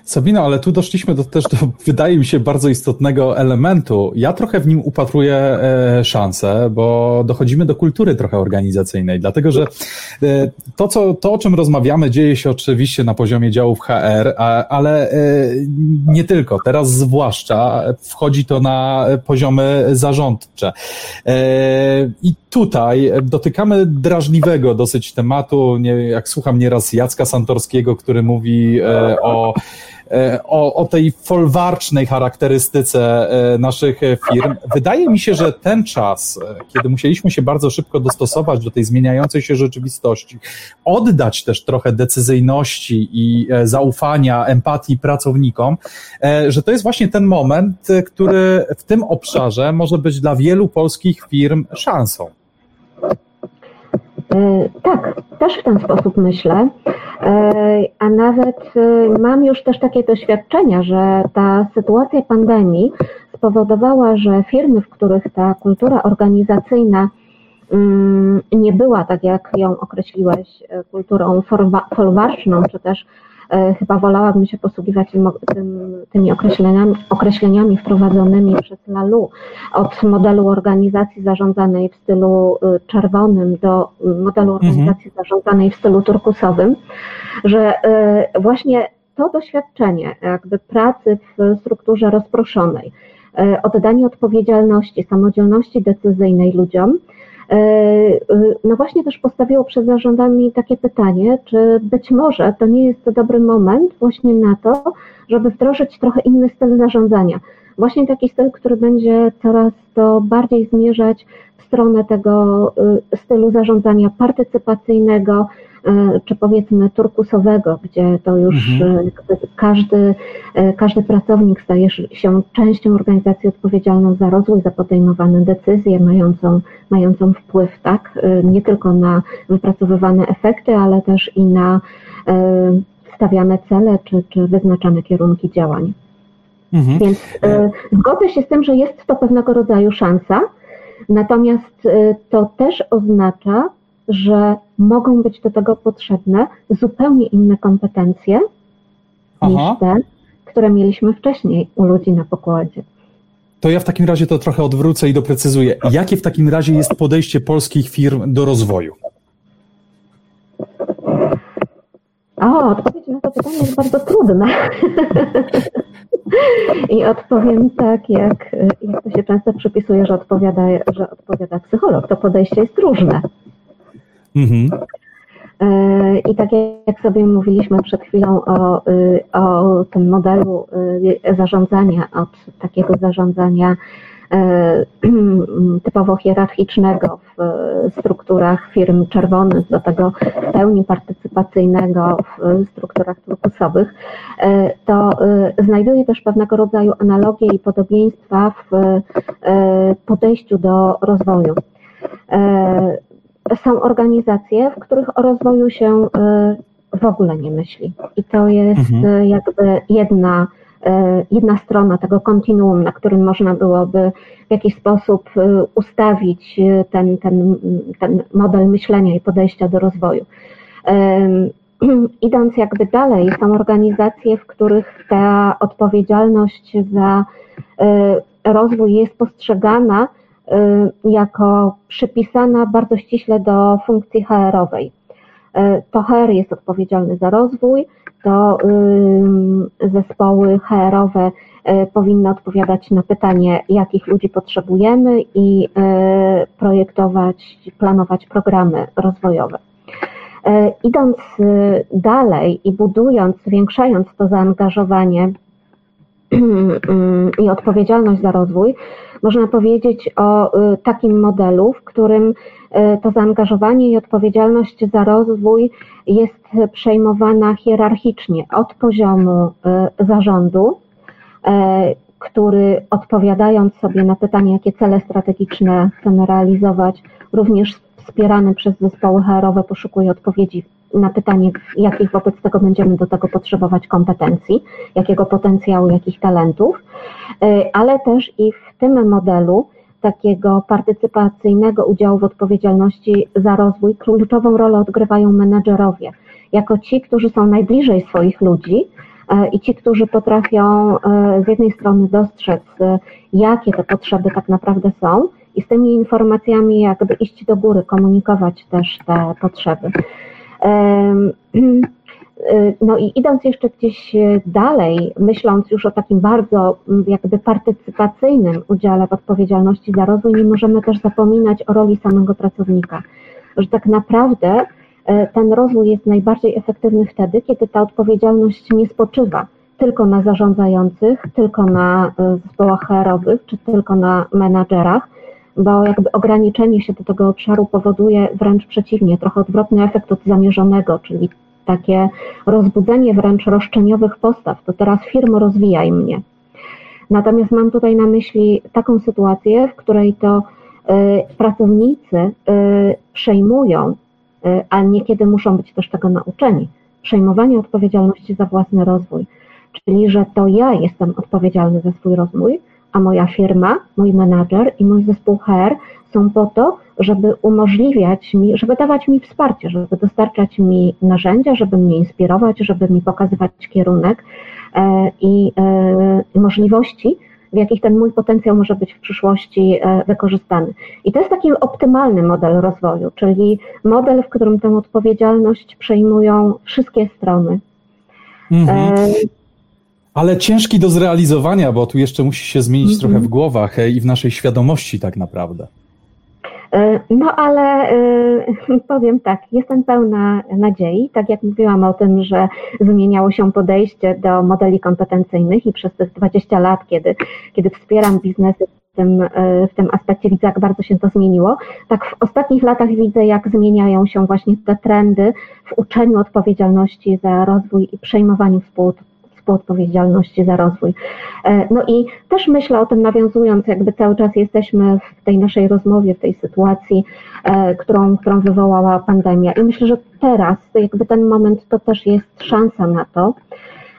Sabino, ale tu doszliśmy do, też do, wydaje mi się, bardzo istotnego elementu. Ja trochę w nim upatruję e, szansę, bo dochodzimy do kultury trochę organizacyjnej, dlatego że e, to, co, to, o czym rozmawiamy, dzieje się oczywiście na poziomie działów HR, a, ale e, nie tylko. Teraz zwłaszcza wchodzi to na poziomy zarządcze. E, I tutaj dotykamy drażliwego dosyć tematu. Nie, jak słucham nieraz Jacka Santorskiego, który mówi e, o o, o tej folwarcznej charakterystyce e, naszych firm. Wydaje mi się, że ten czas, e, kiedy musieliśmy się bardzo szybko dostosować do tej zmieniającej się rzeczywistości, oddać też trochę decyzyjności i zaufania, empatii pracownikom, że to jest właśnie ten moment, który w tym obszarze może być dla wielu polskich firm szansą. E, tak, też w ten sposób myślę, e, a nawet e, mam już też takie doświadczenia, że ta sytuacja pandemii spowodowała, że firmy, w których ta kultura organizacyjna mm, nie była, tak jak ją określiłeś, kulturą folwarczną, czy też chyba wolałabym się posługiwać tym, tymi określeniami, określeniami wprowadzonymi przez Lalu od modelu organizacji zarządzanej w stylu y, czerwonym do modelu mhm. organizacji mhm. zarządzanej w stylu turkusowym, że y, właśnie to doświadczenie jakby pracy w strukturze rozproszonej, y, oddanie odpowiedzialności, samodzielności decyzyjnej ludziom, E, e, no właśnie też postawiło przed zarządami takie pytanie, czy być może to nie jest to dobry moment właśnie na to, żeby wdrożyć trochę inny styl zarządzania. Właśnie taki styl, który będzie coraz to bardziej zmierzać w stronę tego e, stylu zarządzania partycypacyjnego, czy powiedzmy turkusowego, gdzie to już mhm. każdy, każdy pracownik staje się częścią organizacji odpowiedzialną za rozwój, za podejmowane decyzje mającą, mającą wpływ tak, nie tylko na wypracowywane efekty, ale też i na stawiane cele czy, czy wyznaczane kierunki działań. Mhm. Więc y, zgodzę się z tym, że jest to pewnego rodzaju szansa, natomiast y, to też oznacza, że mogą być do tego potrzebne zupełnie inne kompetencje Aha. niż te, które mieliśmy wcześniej u ludzi na pokładzie. To ja w takim razie to trochę odwrócę i doprecyzuję. Jakie w takim razie jest podejście polskich firm do rozwoju? O, odpowiedź na to pytanie jest bardzo trudna. I odpowiem tak, jak, jak to się często przypisuje, że odpowiada, że odpowiada psycholog. To podejście jest różne. Mhm. E, I tak jak sobie mówiliśmy przed chwilą o, o tym modelu e, zarządzania, od takiego zarządzania E, typowo hierarchicznego w strukturach firm czerwonych do tego pełni partycypacyjnego w strukturach turkusowych, e, to e, znajduje też pewnego rodzaju analogie i podobieństwa w podejściu do rozwoju. Są organizacje, w których o rozwoju się w ogóle nie myśli. I to jest mhm. jakby jedna E, jedna strona tego kontinuum, na którym można byłoby w jakiś sposób e, ustawić e, ten, ten, ten model myślenia i podejścia do rozwoju. Idąc jakby dalej, są organizacje, w których ta odpowiedzialność za rozwój jest postrzegana jako przypisana bardzo ściśle do funkcji HR-owej. To HR jest odpowiedzialny za rozwój, to zespoły HR-owe y, powinny odpowiadać na pytanie, jakich ludzi potrzebujemy i y, projektować, planować programy rozwojowe. Y, idąc dalej i budując, zwiększając to zaangażowanie i odpowiedzialność za rozwój, można powiedzieć o takim modelu, w którym to zaangażowanie i odpowiedzialność za rozwój jest przejmowana hierarchicznie od poziomu e, zarządu, który odpowiadając sobie na pytanie, jakie cele strategiczne chcemy realizować, również wspierany przez zespoły HR-owe poszukuje odpowiedzi na pytanie, jakich wobec tego będziemy do tego potrzebować kompetencji, jakiego potencjału, jakich talentów, e, ale też i w tym modelu takiego partycypacyjnego udziału w odpowiedzialności za rozwój kluczową rolę odgrywają menedżerowie. Jako ci, którzy są najbliżej swoich ludzi e, i ci, którzy potrafią e, z jednej strony dostrzec, jakie te potrzeby tak naprawdę są i z tymi informacjami jakby iść do góry, komunikować też te potrzeby. No i idąc jeszcze gdzieś dalej, myśląc już o takim bardzo jakby partycypacyjnym udziale w odpowiedzialności za rozwój, nie możemy też zapominać o roli samego pracownika. Że tak naprawdę E, ten rozwój jest najbardziej efektywny wtedy, kiedy ta odpowiedzialność nie spoczywa tylko na zarządzających, tylko na e, zespołach HR-owych, czy tylko na menadżerach, bo jakby ograniczenie się do tego obszaru powoduje wręcz przeciwnie, trochę odwrotny efekt od zamierzonego, czyli takie rozbudzenie wręcz roszczeniowych postaw, to teraz firmo rozwijaj mnie. Natomiast mam tutaj na myśli taką sytuację, w której to y, pracownicy y, przejmują E, a niekiedy muszą być też tego nauczeni. Przejmowanie odpowiedzialności za własny rozwój, czyli że to ja jestem odpowiedzialny za swój rozwój, a moja firma, mój menadżer i mój zespół HR są po to, żeby umożliwiać mi, żeby dawać mi wsparcie, żeby dostarczać mi narzędzia, żeby mnie inspirować, żeby mi pokazywać kierunek e, i e, możliwości, w jakich ten mój potencjał może być w przyszłości e, wykorzystany. I to jest taki optymalny model rozwoju, czyli model, w którym tę odpowiedzialność przejmują wszystkie strony. Mhm. Ale ciężki do zrealizowania, bo tu jeszcze musi się zmienić mhm. trochę w głowach e, i w naszej świadomości tak naprawdę. E, no ale e, powiem tak, jestem pełna nadziei, tak jak mówiłam o tym, że zmieniało się podejście do modeli kompetencyjnych i przez tych 20 lat, kiedy, kiedy wspieram biznesy tym, w tym aspekcie widzę, jak bardzo się to zmieniło. Tak w ostatnich latach widzę, jak zmieniają się właśnie te trendy w uczeniu odpowiedzialności za rozwój i przejmowaniu współodpowiedzialności współodpowiedzialności za rozwój. E, no i też myślę o tym nawiązując, jakby cały czas jesteśmy w tej naszej rozmowie, w tej sytuacji, e, którą, którą wywołała pandemia. I myślę, że teraz, jakby ten moment, to też jest szansa na to,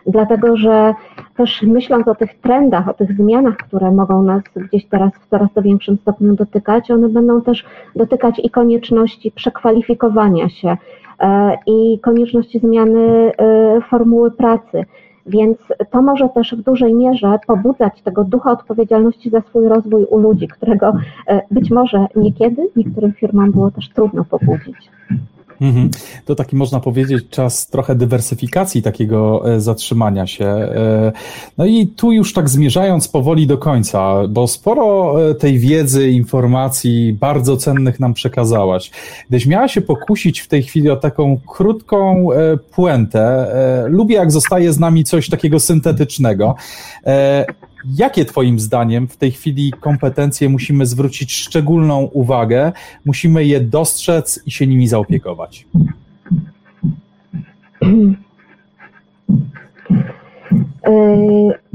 dlatego że też myśląc o tych trendach, o tych zmianach, które mogą nas gdzieś teraz w coraz to większym stopniu dotykać, one będą też dotykać i konieczności przekwalifikowania się e, i konieczności zmiany formuły pracy. Więc to może też w dużej mierze pobudzać tego ducha odpowiedzialności za swój rozwój u ludzi, którego e, być może niekiedy niektórym firmom było też trudno pobudzić. Mhm. To taki można powiedzieć czas trochę dywersyfikacji takiego e, zatrzymania się. E, no i tu już tak zmierzając powoli do końca, bo sporo e, tej wiedzy, informacji bardzo cennych nam przekazałaś. Gdyś miała się pokusić w tej chwili o taką krótką puentę, lubię jak zostaje z nami coś takiego syntetycznego. Jakie Twoim zdaniem w tej chwili kompetencje musimy zwrócić szczególną uwagę, musimy je dostrzec i się nimi zaopiekować?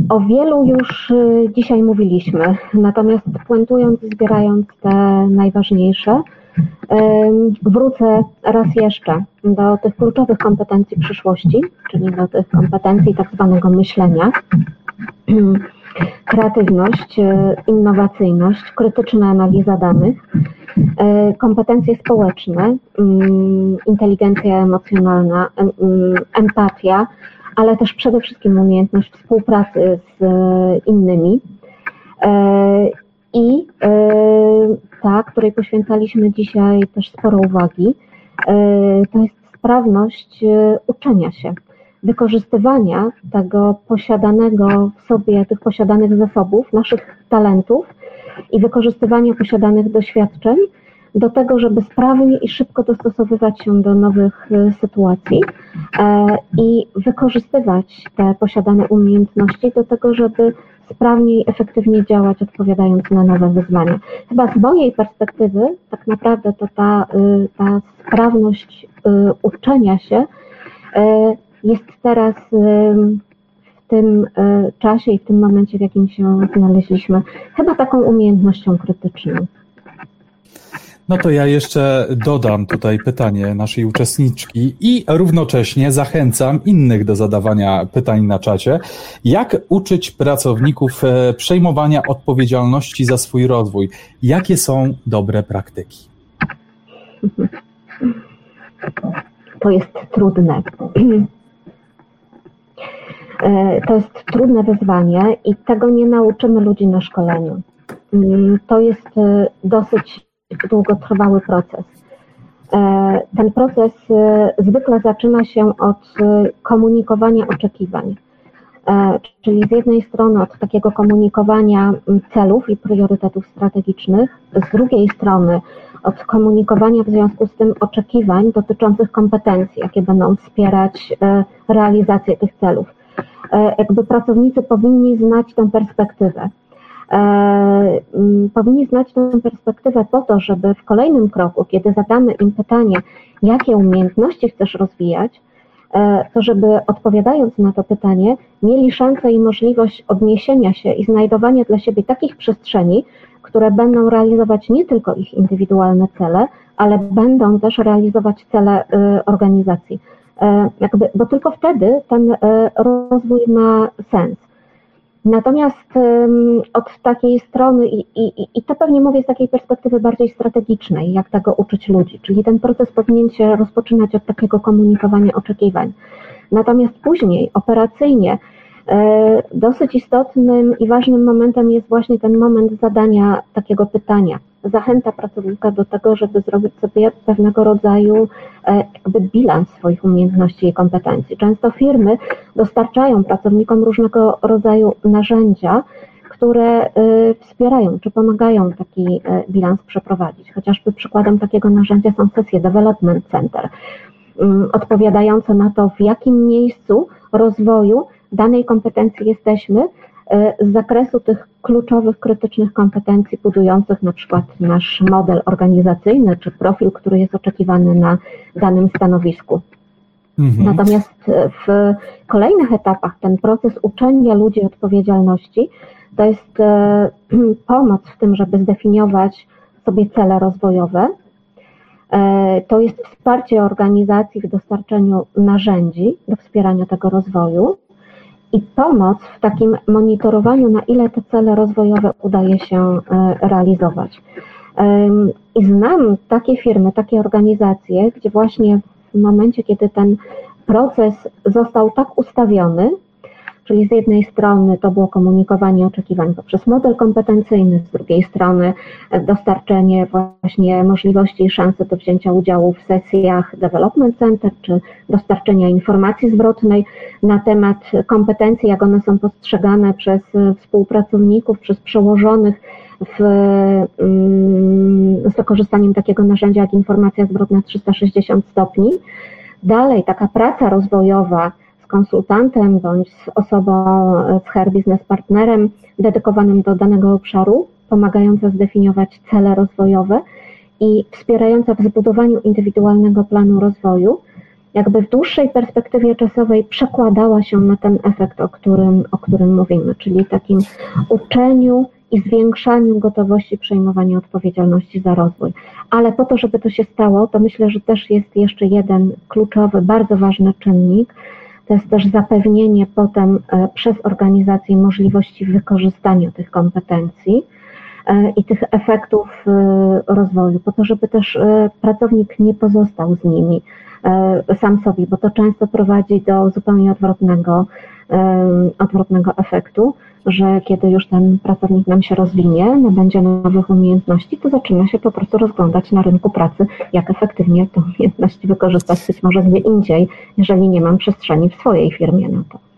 O wielu już y, dzisiaj mówiliśmy, natomiast puentując, zbierając te najważniejsze, wrócę raz jeszcze do tych kluczowych kompetencji przyszłości, czyli do tych kompetencji tak zwanego myślenia kreatywność, e, innowacyjność, krytyczna analiza danych, e, kompetencje społeczne, mm, inteligencja emocjonalna, mm, empatia, ale też przede wszystkim umiejętność współpracy z e, innymi. I ta, której poświęcaliśmy dzisiaj też sporo uwagi, to jest sprawność uczenia się wykorzystywania tego posiadanego w sobie, tych posiadanych zasobów, naszych talentów i wykorzystywania posiadanych doświadczeń do tego, żeby sprawnie i szybko dostosowywać się do nowych e, sytuacji e, i wykorzystywać te posiadane umiejętności do tego, żeby sprawniej, efektywniej działać, odpowiadając na nowe wyzwania. Chyba z mojej perspektywy, tak naprawdę to ta, e, ta sprawność uczenia się jest teraz w tym e, czasie i w tym momencie, w jakim się znaleźliśmy, chyba taką umiejętnością krytyczną. No to ja jeszcze dodam tutaj pytanie naszej uczestniczki i równocześnie zachęcam innych do zadawania pytań na czacie. Jak uczyć pracowników e, przejmowania odpowiedzialności za swój rozwój? Jakie są dobre praktyki? To jest trudne. E, to jest trudne wyzwanie i tego nie nauczymy ludzi na szkoleniu. Mm, to jest e, dosyć długotrwały proces. E, ten proces zwykle zaczyna się od komunikowania oczekiwań. Czyli z jednej strony od takiego komunikowania celów i priorytetów strategicznych, z drugiej strony od komunikowania w związku z tym oczekiwań dotyczących kompetencji, jakie będą wspierać realizację tych celów. E, jakby pracownicy powinni znać tę perspektywę. E, powinni znać tę perspektywę po to, żeby w kolejnym kroku, kiedy zadamy im pytanie, jakie umiejętności chcesz rozwijać, e, to żeby odpowiadając na to pytanie, mieli szansę i możliwość odniesienia się i znajdowania dla siebie takich przestrzeni, które będą realizować nie tylko ich indywidualne cele, ale będą też realizować cele y, organizacji. E, jakby, bo tylko wtedy ten e, rozwój ma sens. Natomiast od takiej strony, i, i, i to pewnie mówię z takiej perspektywy bardziej strategicznej, jak tego uczyć ludzi, czyli ten proces powinien się rozpoczynać od takiego komunikowania oczekiwań. Natomiast później, operacyjnie, dosyć istotnym i ważnym momentem jest właśnie ten moment zadania takiego pytania zachęta pracownika do tego, żeby zrobić sobie pewnego rodzaju e, jakby bilans swoich umiejętności i kompetencji. Często firmy dostarczają pracownikom różnego rodzaju narzędzia, które e, wspierają czy pomagają taki e, bilans przeprowadzić. Chociażby przykładem takiego narzędzia są sesje Development Center, mm, odpowiadające na to, w jakim miejscu rozwoju danej kompetencji jesteśmy z zakresu tych kluczowych, krytycznych kompetencji budujących na przykład nasz model organizacyjny czy profil, który jest oczekiwany na danym stanowisku. Mhm. Natomiast w kolejnych etapach ten proces uczenia ludzi odpowiedzialności to jest e, pomoc w tym, żeby zdefiniować sobie cele rozwojowe. E, to jest wsparcie organizacji w dostarczeniu narzędzi do wspierania tego rozwoju i pomoc w takim monitorowaniu, na ile te cele rozwojowe udaje się e, realizować. I znam takie firmy, takie organizacje, gdzie właśnie w momencie, kiedy ten proces został tak ustawiony, czyli z jednej strony to było komunikowanie oczekiwań poprzez model kompetencyjny, z drugiej strony dostarczenie właśnie możliwości i szansy do wzięcia udziału w sesjach Development Center, czy dostarczenia informacji zwrotnej na temat kompetencji, jak one są postrzegane przez współpracowników, przez przełożonych w, mm, z wykorzystaniem takiego narzędzia jak informacja zwrotna 360 stopni. Dalej taka praca rozwojowa konsultantem bądź z osobą, z HR Business Partnerem dedykowanym do danego obszaru, pomagająca zdefiniować cele rozwojowe i wspierająca w zbudowaniu indywidualnego planu rozwoju, jakby w dłuższej perspektywie czasowej przekładała się na ten efekt, o którym, o którym mówimy, czyli takim uczeniu i zwiększaniu gotowości przejmowania odpowiedzialności za rozwój. Ale po to, żeby to się stało, to myślę, że też jest jeszcze jeden kluczowy, bardzo ważny czynnik. To jest też zapewnienie potem e, przez organizację możliwości wykorzystania tych kompetencji e, i tych efektów e, rozwoju, po to, żeby też pracownik nie pozostał z nimi sam sobie, bo to często prowadzi do zupełnie odwrotnego, odwrotnego efektu że kiedy już ten pracownik nam się rozwinie, nabędzie nowych umiejętności, to zaczyna się po prostu rozglądać na rynku pracy, jak efektywnie te umiejętności wykorzystać być może gdzie indziej, jeżeli nie mam przestrzeni w swojej firmie na to.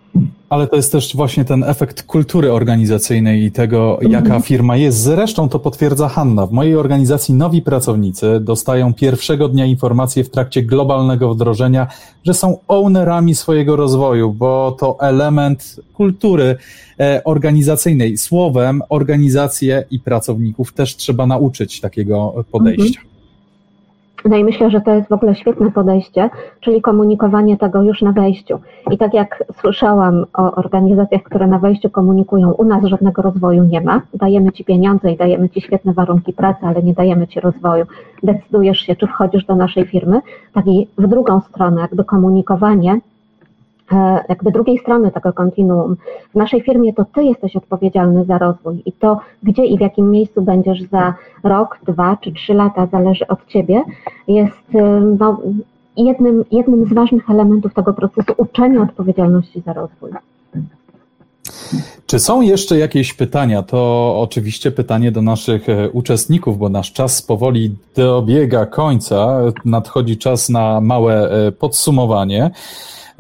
Ale to jest też właśnie ten efekt kultury organizacyjnej i tego, jaka mhm. firma jest. Zresztą to potwierdza Hanna. W mojej organizacji nowi pracownicy dostają pierwszego dnia informacje w trakcie globalnego wdrożenia, że są ownerami swojego rozwoju, bo to element kultury e, organizacyjnej. Słowem, organizacje i pracowników też trzeba nauczyć takiego podejścia. Mhm. No i myślę, że to jest w ogóle świetne podejście, czyli komunikowanie tego już na wejściu. I tak jak słyszałam o organizacjach, które na wejściu komunikują, u nas żadnego rozwoju nie ma, dajemy Ci pieniądze i dajemy Ci świetne warunki pracy, ale nie dajemy Ci rozwoju. Decydujesz się, czy wchodzisz do naszej firmy, tak i w drugą stronę, jakby komunikowanie jakby drugiej strony tego kontinuum. W naszej firmie to ty jesteś odpowiedzialny za rozwój i to, gdzie i w jakim miejscu będziesz za rok, dwa czy trzy lata, zależy od ciebie, jest e, no, jednym, jednym z ważnych elementów tego procesu uczenia odpowiedzialności za rozwój. Czy są jeszcze jakieś pytania? To oczywiście pytanie do naszych e, uczestników, bo nasz czas powoli dobiega końca. Nadchodzi czas na małe podsumowanie.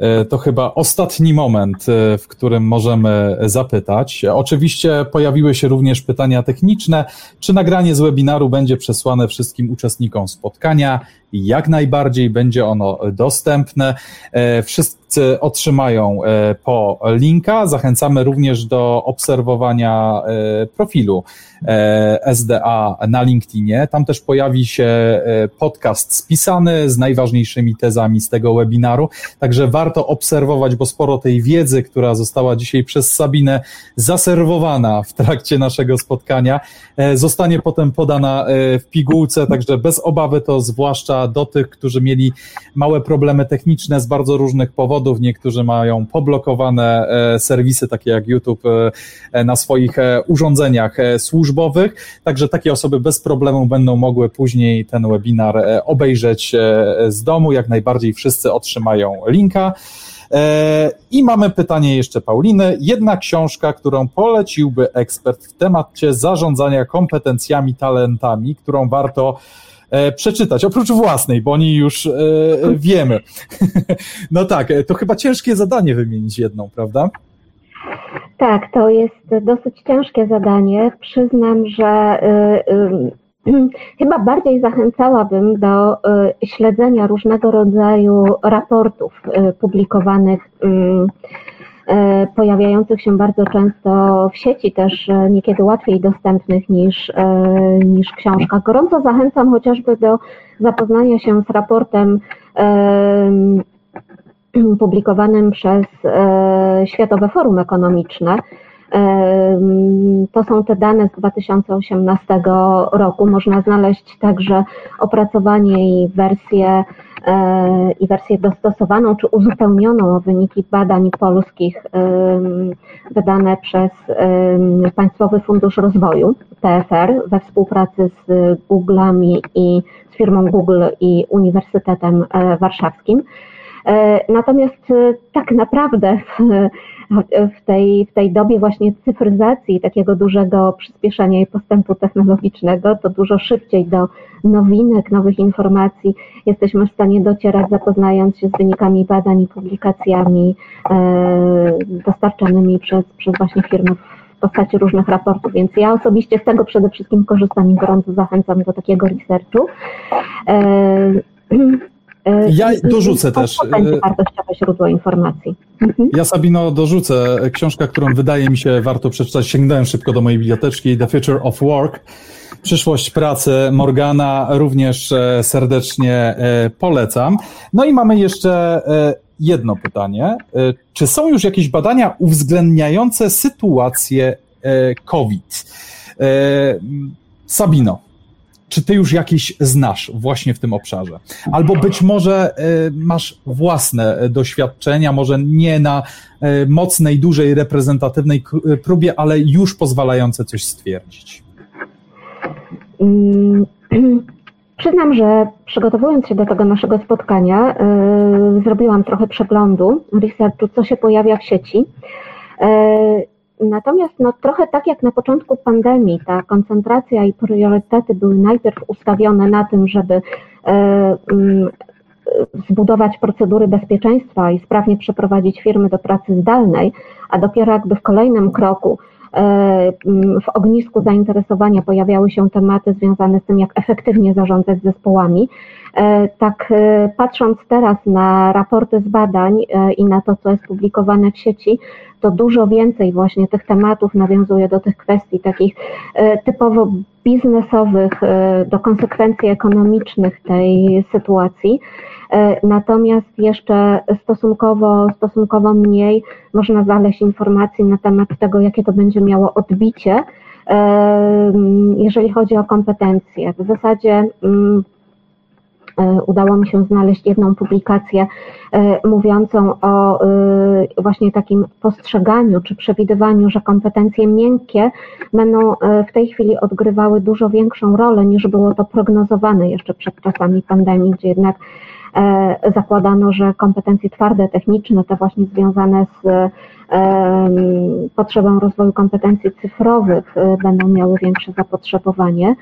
E, to chyba ostatni moment, e, w którym możemy zapytać. Oczywiście pojawiły się również pytania techniczne. Czy nagranie z webinaru będzie przesłane wszystkim uczestnikom spotkania? Jak najbardziej będzie ono dostępne. E, wszyscy otrzymają po linka. Zachęcamy również do obserwowania profilu SDA na LinkedInie. Tam też pojawi się podcast spisany z najważniejszymi tezami z tego webinaru. Także warto obserwować, bo sporo tej wiedzy, która została dzisiaj przez Sabinę zaserwowana w trakcie naszego spotkania, e, zostanie potem podana e, w pigułce, także bez obawy to zwłaszcza do tych, którzy mieli małe problemy techniczne z bardzo różnych powodów. Niektórzy mają poblokowane e, serwisy, takie jak YouTube, na swoich urządzeniach służbowych, także takie osoby bez problemu będą mogły później ten webinar obejrzeć z domu. Jak najbardziej wszyscy otrzymają linka. E, I mamy pytanie jeszcze Pauliny. Jedna książka, którą poleciłby ekspert w temacie zarządzania kompetencjami, talentami, którą warto e, przeczytać, oprócz własnej, bo o niej już e, wiemy. No tak, to chyba ciężkie zadanie wymienić jedną, prawda? Tak, to jest dosyć ciężkie zadanie. Przyznam, że Chyba bardziej zachęcałabym do śledzenia różnego rodzaju raportów publikowanych pojawiających się bardzo często w sieci, też niekiedy łatwiej dostępnych niż, niż książka. Gorąco zachęcam chociażby do zapoznania się z raportem publikowanym przez Światowe Forum Ekonomiczne, to są te dane z 2018 roku. Można znaleźć także opracowanie i wersję, e, i wersję dostosowaną czy uzupełnioną o wyniki badań polskich wydane przez Państwowy Fundusz Rozwoju, PFR, we współpracy z Google'ami i z firmą Google i Uniwersytetem e, Warszawskim. E, natomiast tak naprawdę w tej, w tej dobie właśnie cyfryzacji, takiego dużego przyspieszenia i postępu technologicznego, to dużo szybciej do nowinek, nowych informacji jesteśmy w stanie docierać, zapoznając się z wynikami badań i publikacjami e, dostarczanymi przez, przez właśnie firmy w postaci różnych raportów. Więc ja osobiście z tego przede wszystkim korzystam i gorąco zachęcam do takiego researchu. E, E, ja dorzucę też. To będzie wartościowe źródło informacji. Mhm. Ja Sabino dorzucę książkę, którą wydaje mi się warto przeczytać. Sięgnąłem szybko do mojej biblioteczki. The Future of Work. Przyszłość pracy Morgana również e, serdecznie e, polecam. No i mamy jeszcze jedno pytanie. Czy są już jakieś badania uwzględniające sytuację COVID? Sabino, czy ty już jakieś znasz właśnie w tym obszarze? Albo być może e, masz własne e, doświadczenia, może nie na e, mocnej, dużej, reprezentatywnej próbie, ale już pozwalające coś stwierdzić. Mm, przyznam, że przygotowując się do tego naszego spotkania, zrobiłam trochę przeglądu researchu, co się pojawia w sieci. Natomiast no, trochę tak jak na początku pandemii, ta koncentracja i priorytety były najpierw ustawione na tym, żeby e, mm, zbudować procedury bezpieczeństwa i sprawnie przeprowadzić firmy do pracy zdalnej, a dopiero jakby w kolejnym kroku e, mm, w ognisku zainteresowania pojawiały się tematy związane z tym, jak efektywnie zarządzać zespołami. E, tak patrząc teraz na raporty z badań i na to, co jest publikowane w sieci, to dużo więcej właśnie tych tematów nawiązuje do tych kwestii takich e, typowo biznesowych, e, do konsekwencji ekonomicznych tej sytuacji. E, natomiast jeszcze stosunkowo, stosunkowo mniej można znaleźć informacji na temat tego, jakie to będzie miało odbicie, jeżeli chodzi o kompetencje. W zasadzie E, udało mi się znaleźć jedną publikację e, mówiącą o e, właśnie takim postrzeganiu czy przewidywaniu, że kompetencje miękkie będą w tej chwili odgrywały dużo większą rolę niż było to prognozowane jeszcze przed czasami pandemii, gdzie jednak zakładano, że kompetencje twarde, techniczne, te właśnie związane z potrzebą rozwoju kompetencji cyfrowych będą miały większe zapotrzebowanie.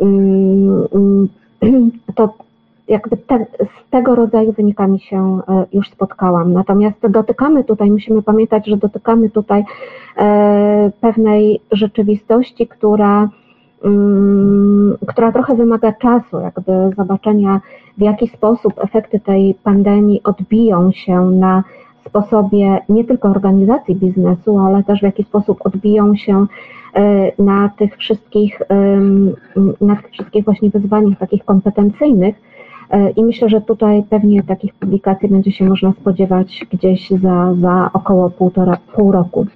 Mm, mm, to jakby te, z tego rodzaju wynikami się e, już spotkałam. Natomiast dotykamy tutaj, musimy pamiętać, że dotykamy tutaj e, pewnej rzeczywistości, która, mm, która trochę wymaga czasu, jakby zobaczenia, w jaki sposób efekty tej pandemii odbiją się na sposobie nie tylko organizacji biznesu, ale też w jaki sposób odbiją się e, na tych wszystkich, na tych wszystkich właśnie wyzwaniach takich kompetencyjnych, I myślę, że tutaj pewnie takich publikacji będzie się można spodziewać gdzieś za, za około półtora, pół roku.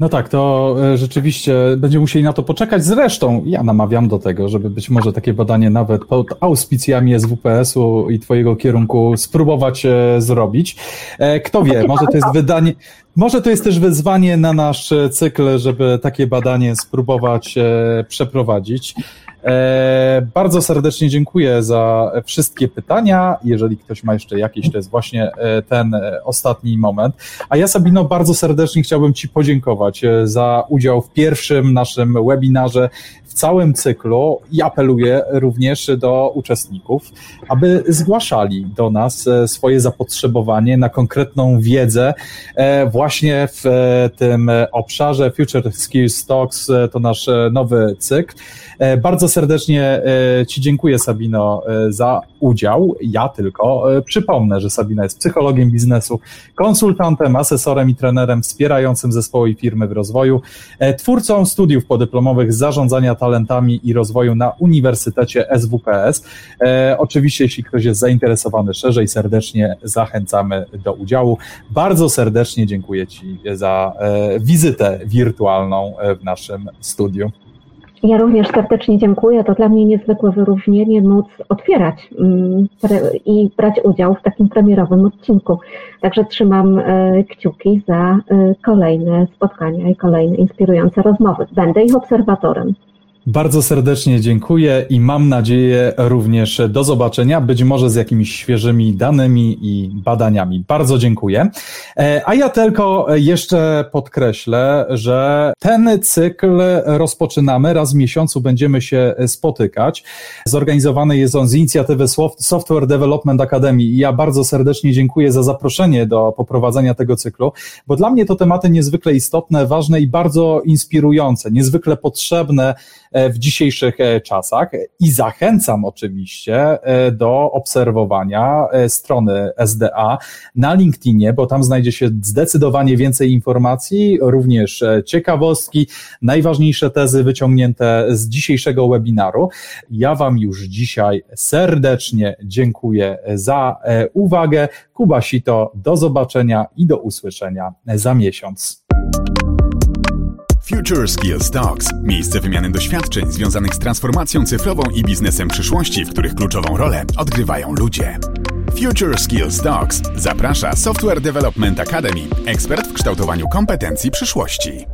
No tak, to e, rzeczywiście będziemy musieli na to poczekać. Zresztą ja namawiam do tego, żeby być może takie badanie nawet pod auspicjami SWPS-u i Twojego kierunku spróbować e, zrobić. Kto wie, może to jest wydanie, może to jest też wyzwanie na nasz cykl, żeby takie badanie spróbować przeprowadzić. E, bardzo serdecznie dziękuję za wszystkie pytania. Jeżeli ktoś ma jeszcze jakieś, to jest właśnie e, ten e, ostatni moment. A ja, Sabino, bardzo serdecznie chciałbym Ci podziękować za udział w pierwszym naszym webinarze w całym cyklu i apeluję również do uczestników, aby zgłaszali do nas swoje zapotrzebowanie na konkretną wiedzę właśnie w tym obszarze. Future Skills Talks to nasz nowy cykl. Bardzo serdecznie e, Ci dziękuję, Sabino, e, za udział. Ja tylko przypomnę, że Sabina jest psychologiem biznesu, konsultantem, asesorem i trenerem wspierającym zespoły i firmy w rozwoju, twórcą studiów podyplomowych zarządzania talentami i rozwoju na Uniwersytecie SWPS. Oczywiście, jeśli ktoś jest zainteresowany szerzej, serdecznie zachęcamy do udziału. Bardzo serdecznie dziękuję Ci za wizytę wirtualną w naszym studiu. Ja również serdecznie dziękuję. To dla mnie niezwykłe wyróżnienie móc otwierać mm, i brać udział w takim premierowym odcinku. Także trzymam e, kciuki za e, kolejne spotkania i kolejne inspirujące rozmowy. Będę ich obserwatorem. Bardzo serdecznie dziękuję i mam nadzieję również do zobaczenia, być może z jakimiś świeżymi danymi i badaniami. Bardzo dziękuję. E, a ja tylko jeszcze podkreślę, że ten cykl rozpoczynamy. Raz w miesiącu będziemy się spotykać. Zorganizowany jest on z inicjatywy Software Development Academy ja bardzo serdecznie dziękuję za zaproszenie do poprowadzenia tego cyklu, bo dla mnie to tematy niezwykle istotne, ważne i bardzo inspirujące, niezwykle potrzebne w dzisiejszych e, czasach i zachęcam oczywiście e, do obserwowania strony SDA na LinkedInie, bo tam znajdzie się zdecydowanie więcej informacji, również ciekawostki, najważniejsze tezy wyciągnięte z dzisiejszego webinaru. Ja Wam już dzisiaj serdecznie dziękuję za uwagę. Kuba Sito, do zobaczenia i do usłyszenia za miesiąc. Future Skills Talks. Miejsce wymiany doświadczeń związanych z transformacją cyfrową i biznesem przyszłości, w których kluczową rolę odgrywają ludzie. Future Skills Talks zaprasza Software Development Academy, ekspert w kształtowaniu kompetencji przyszłości.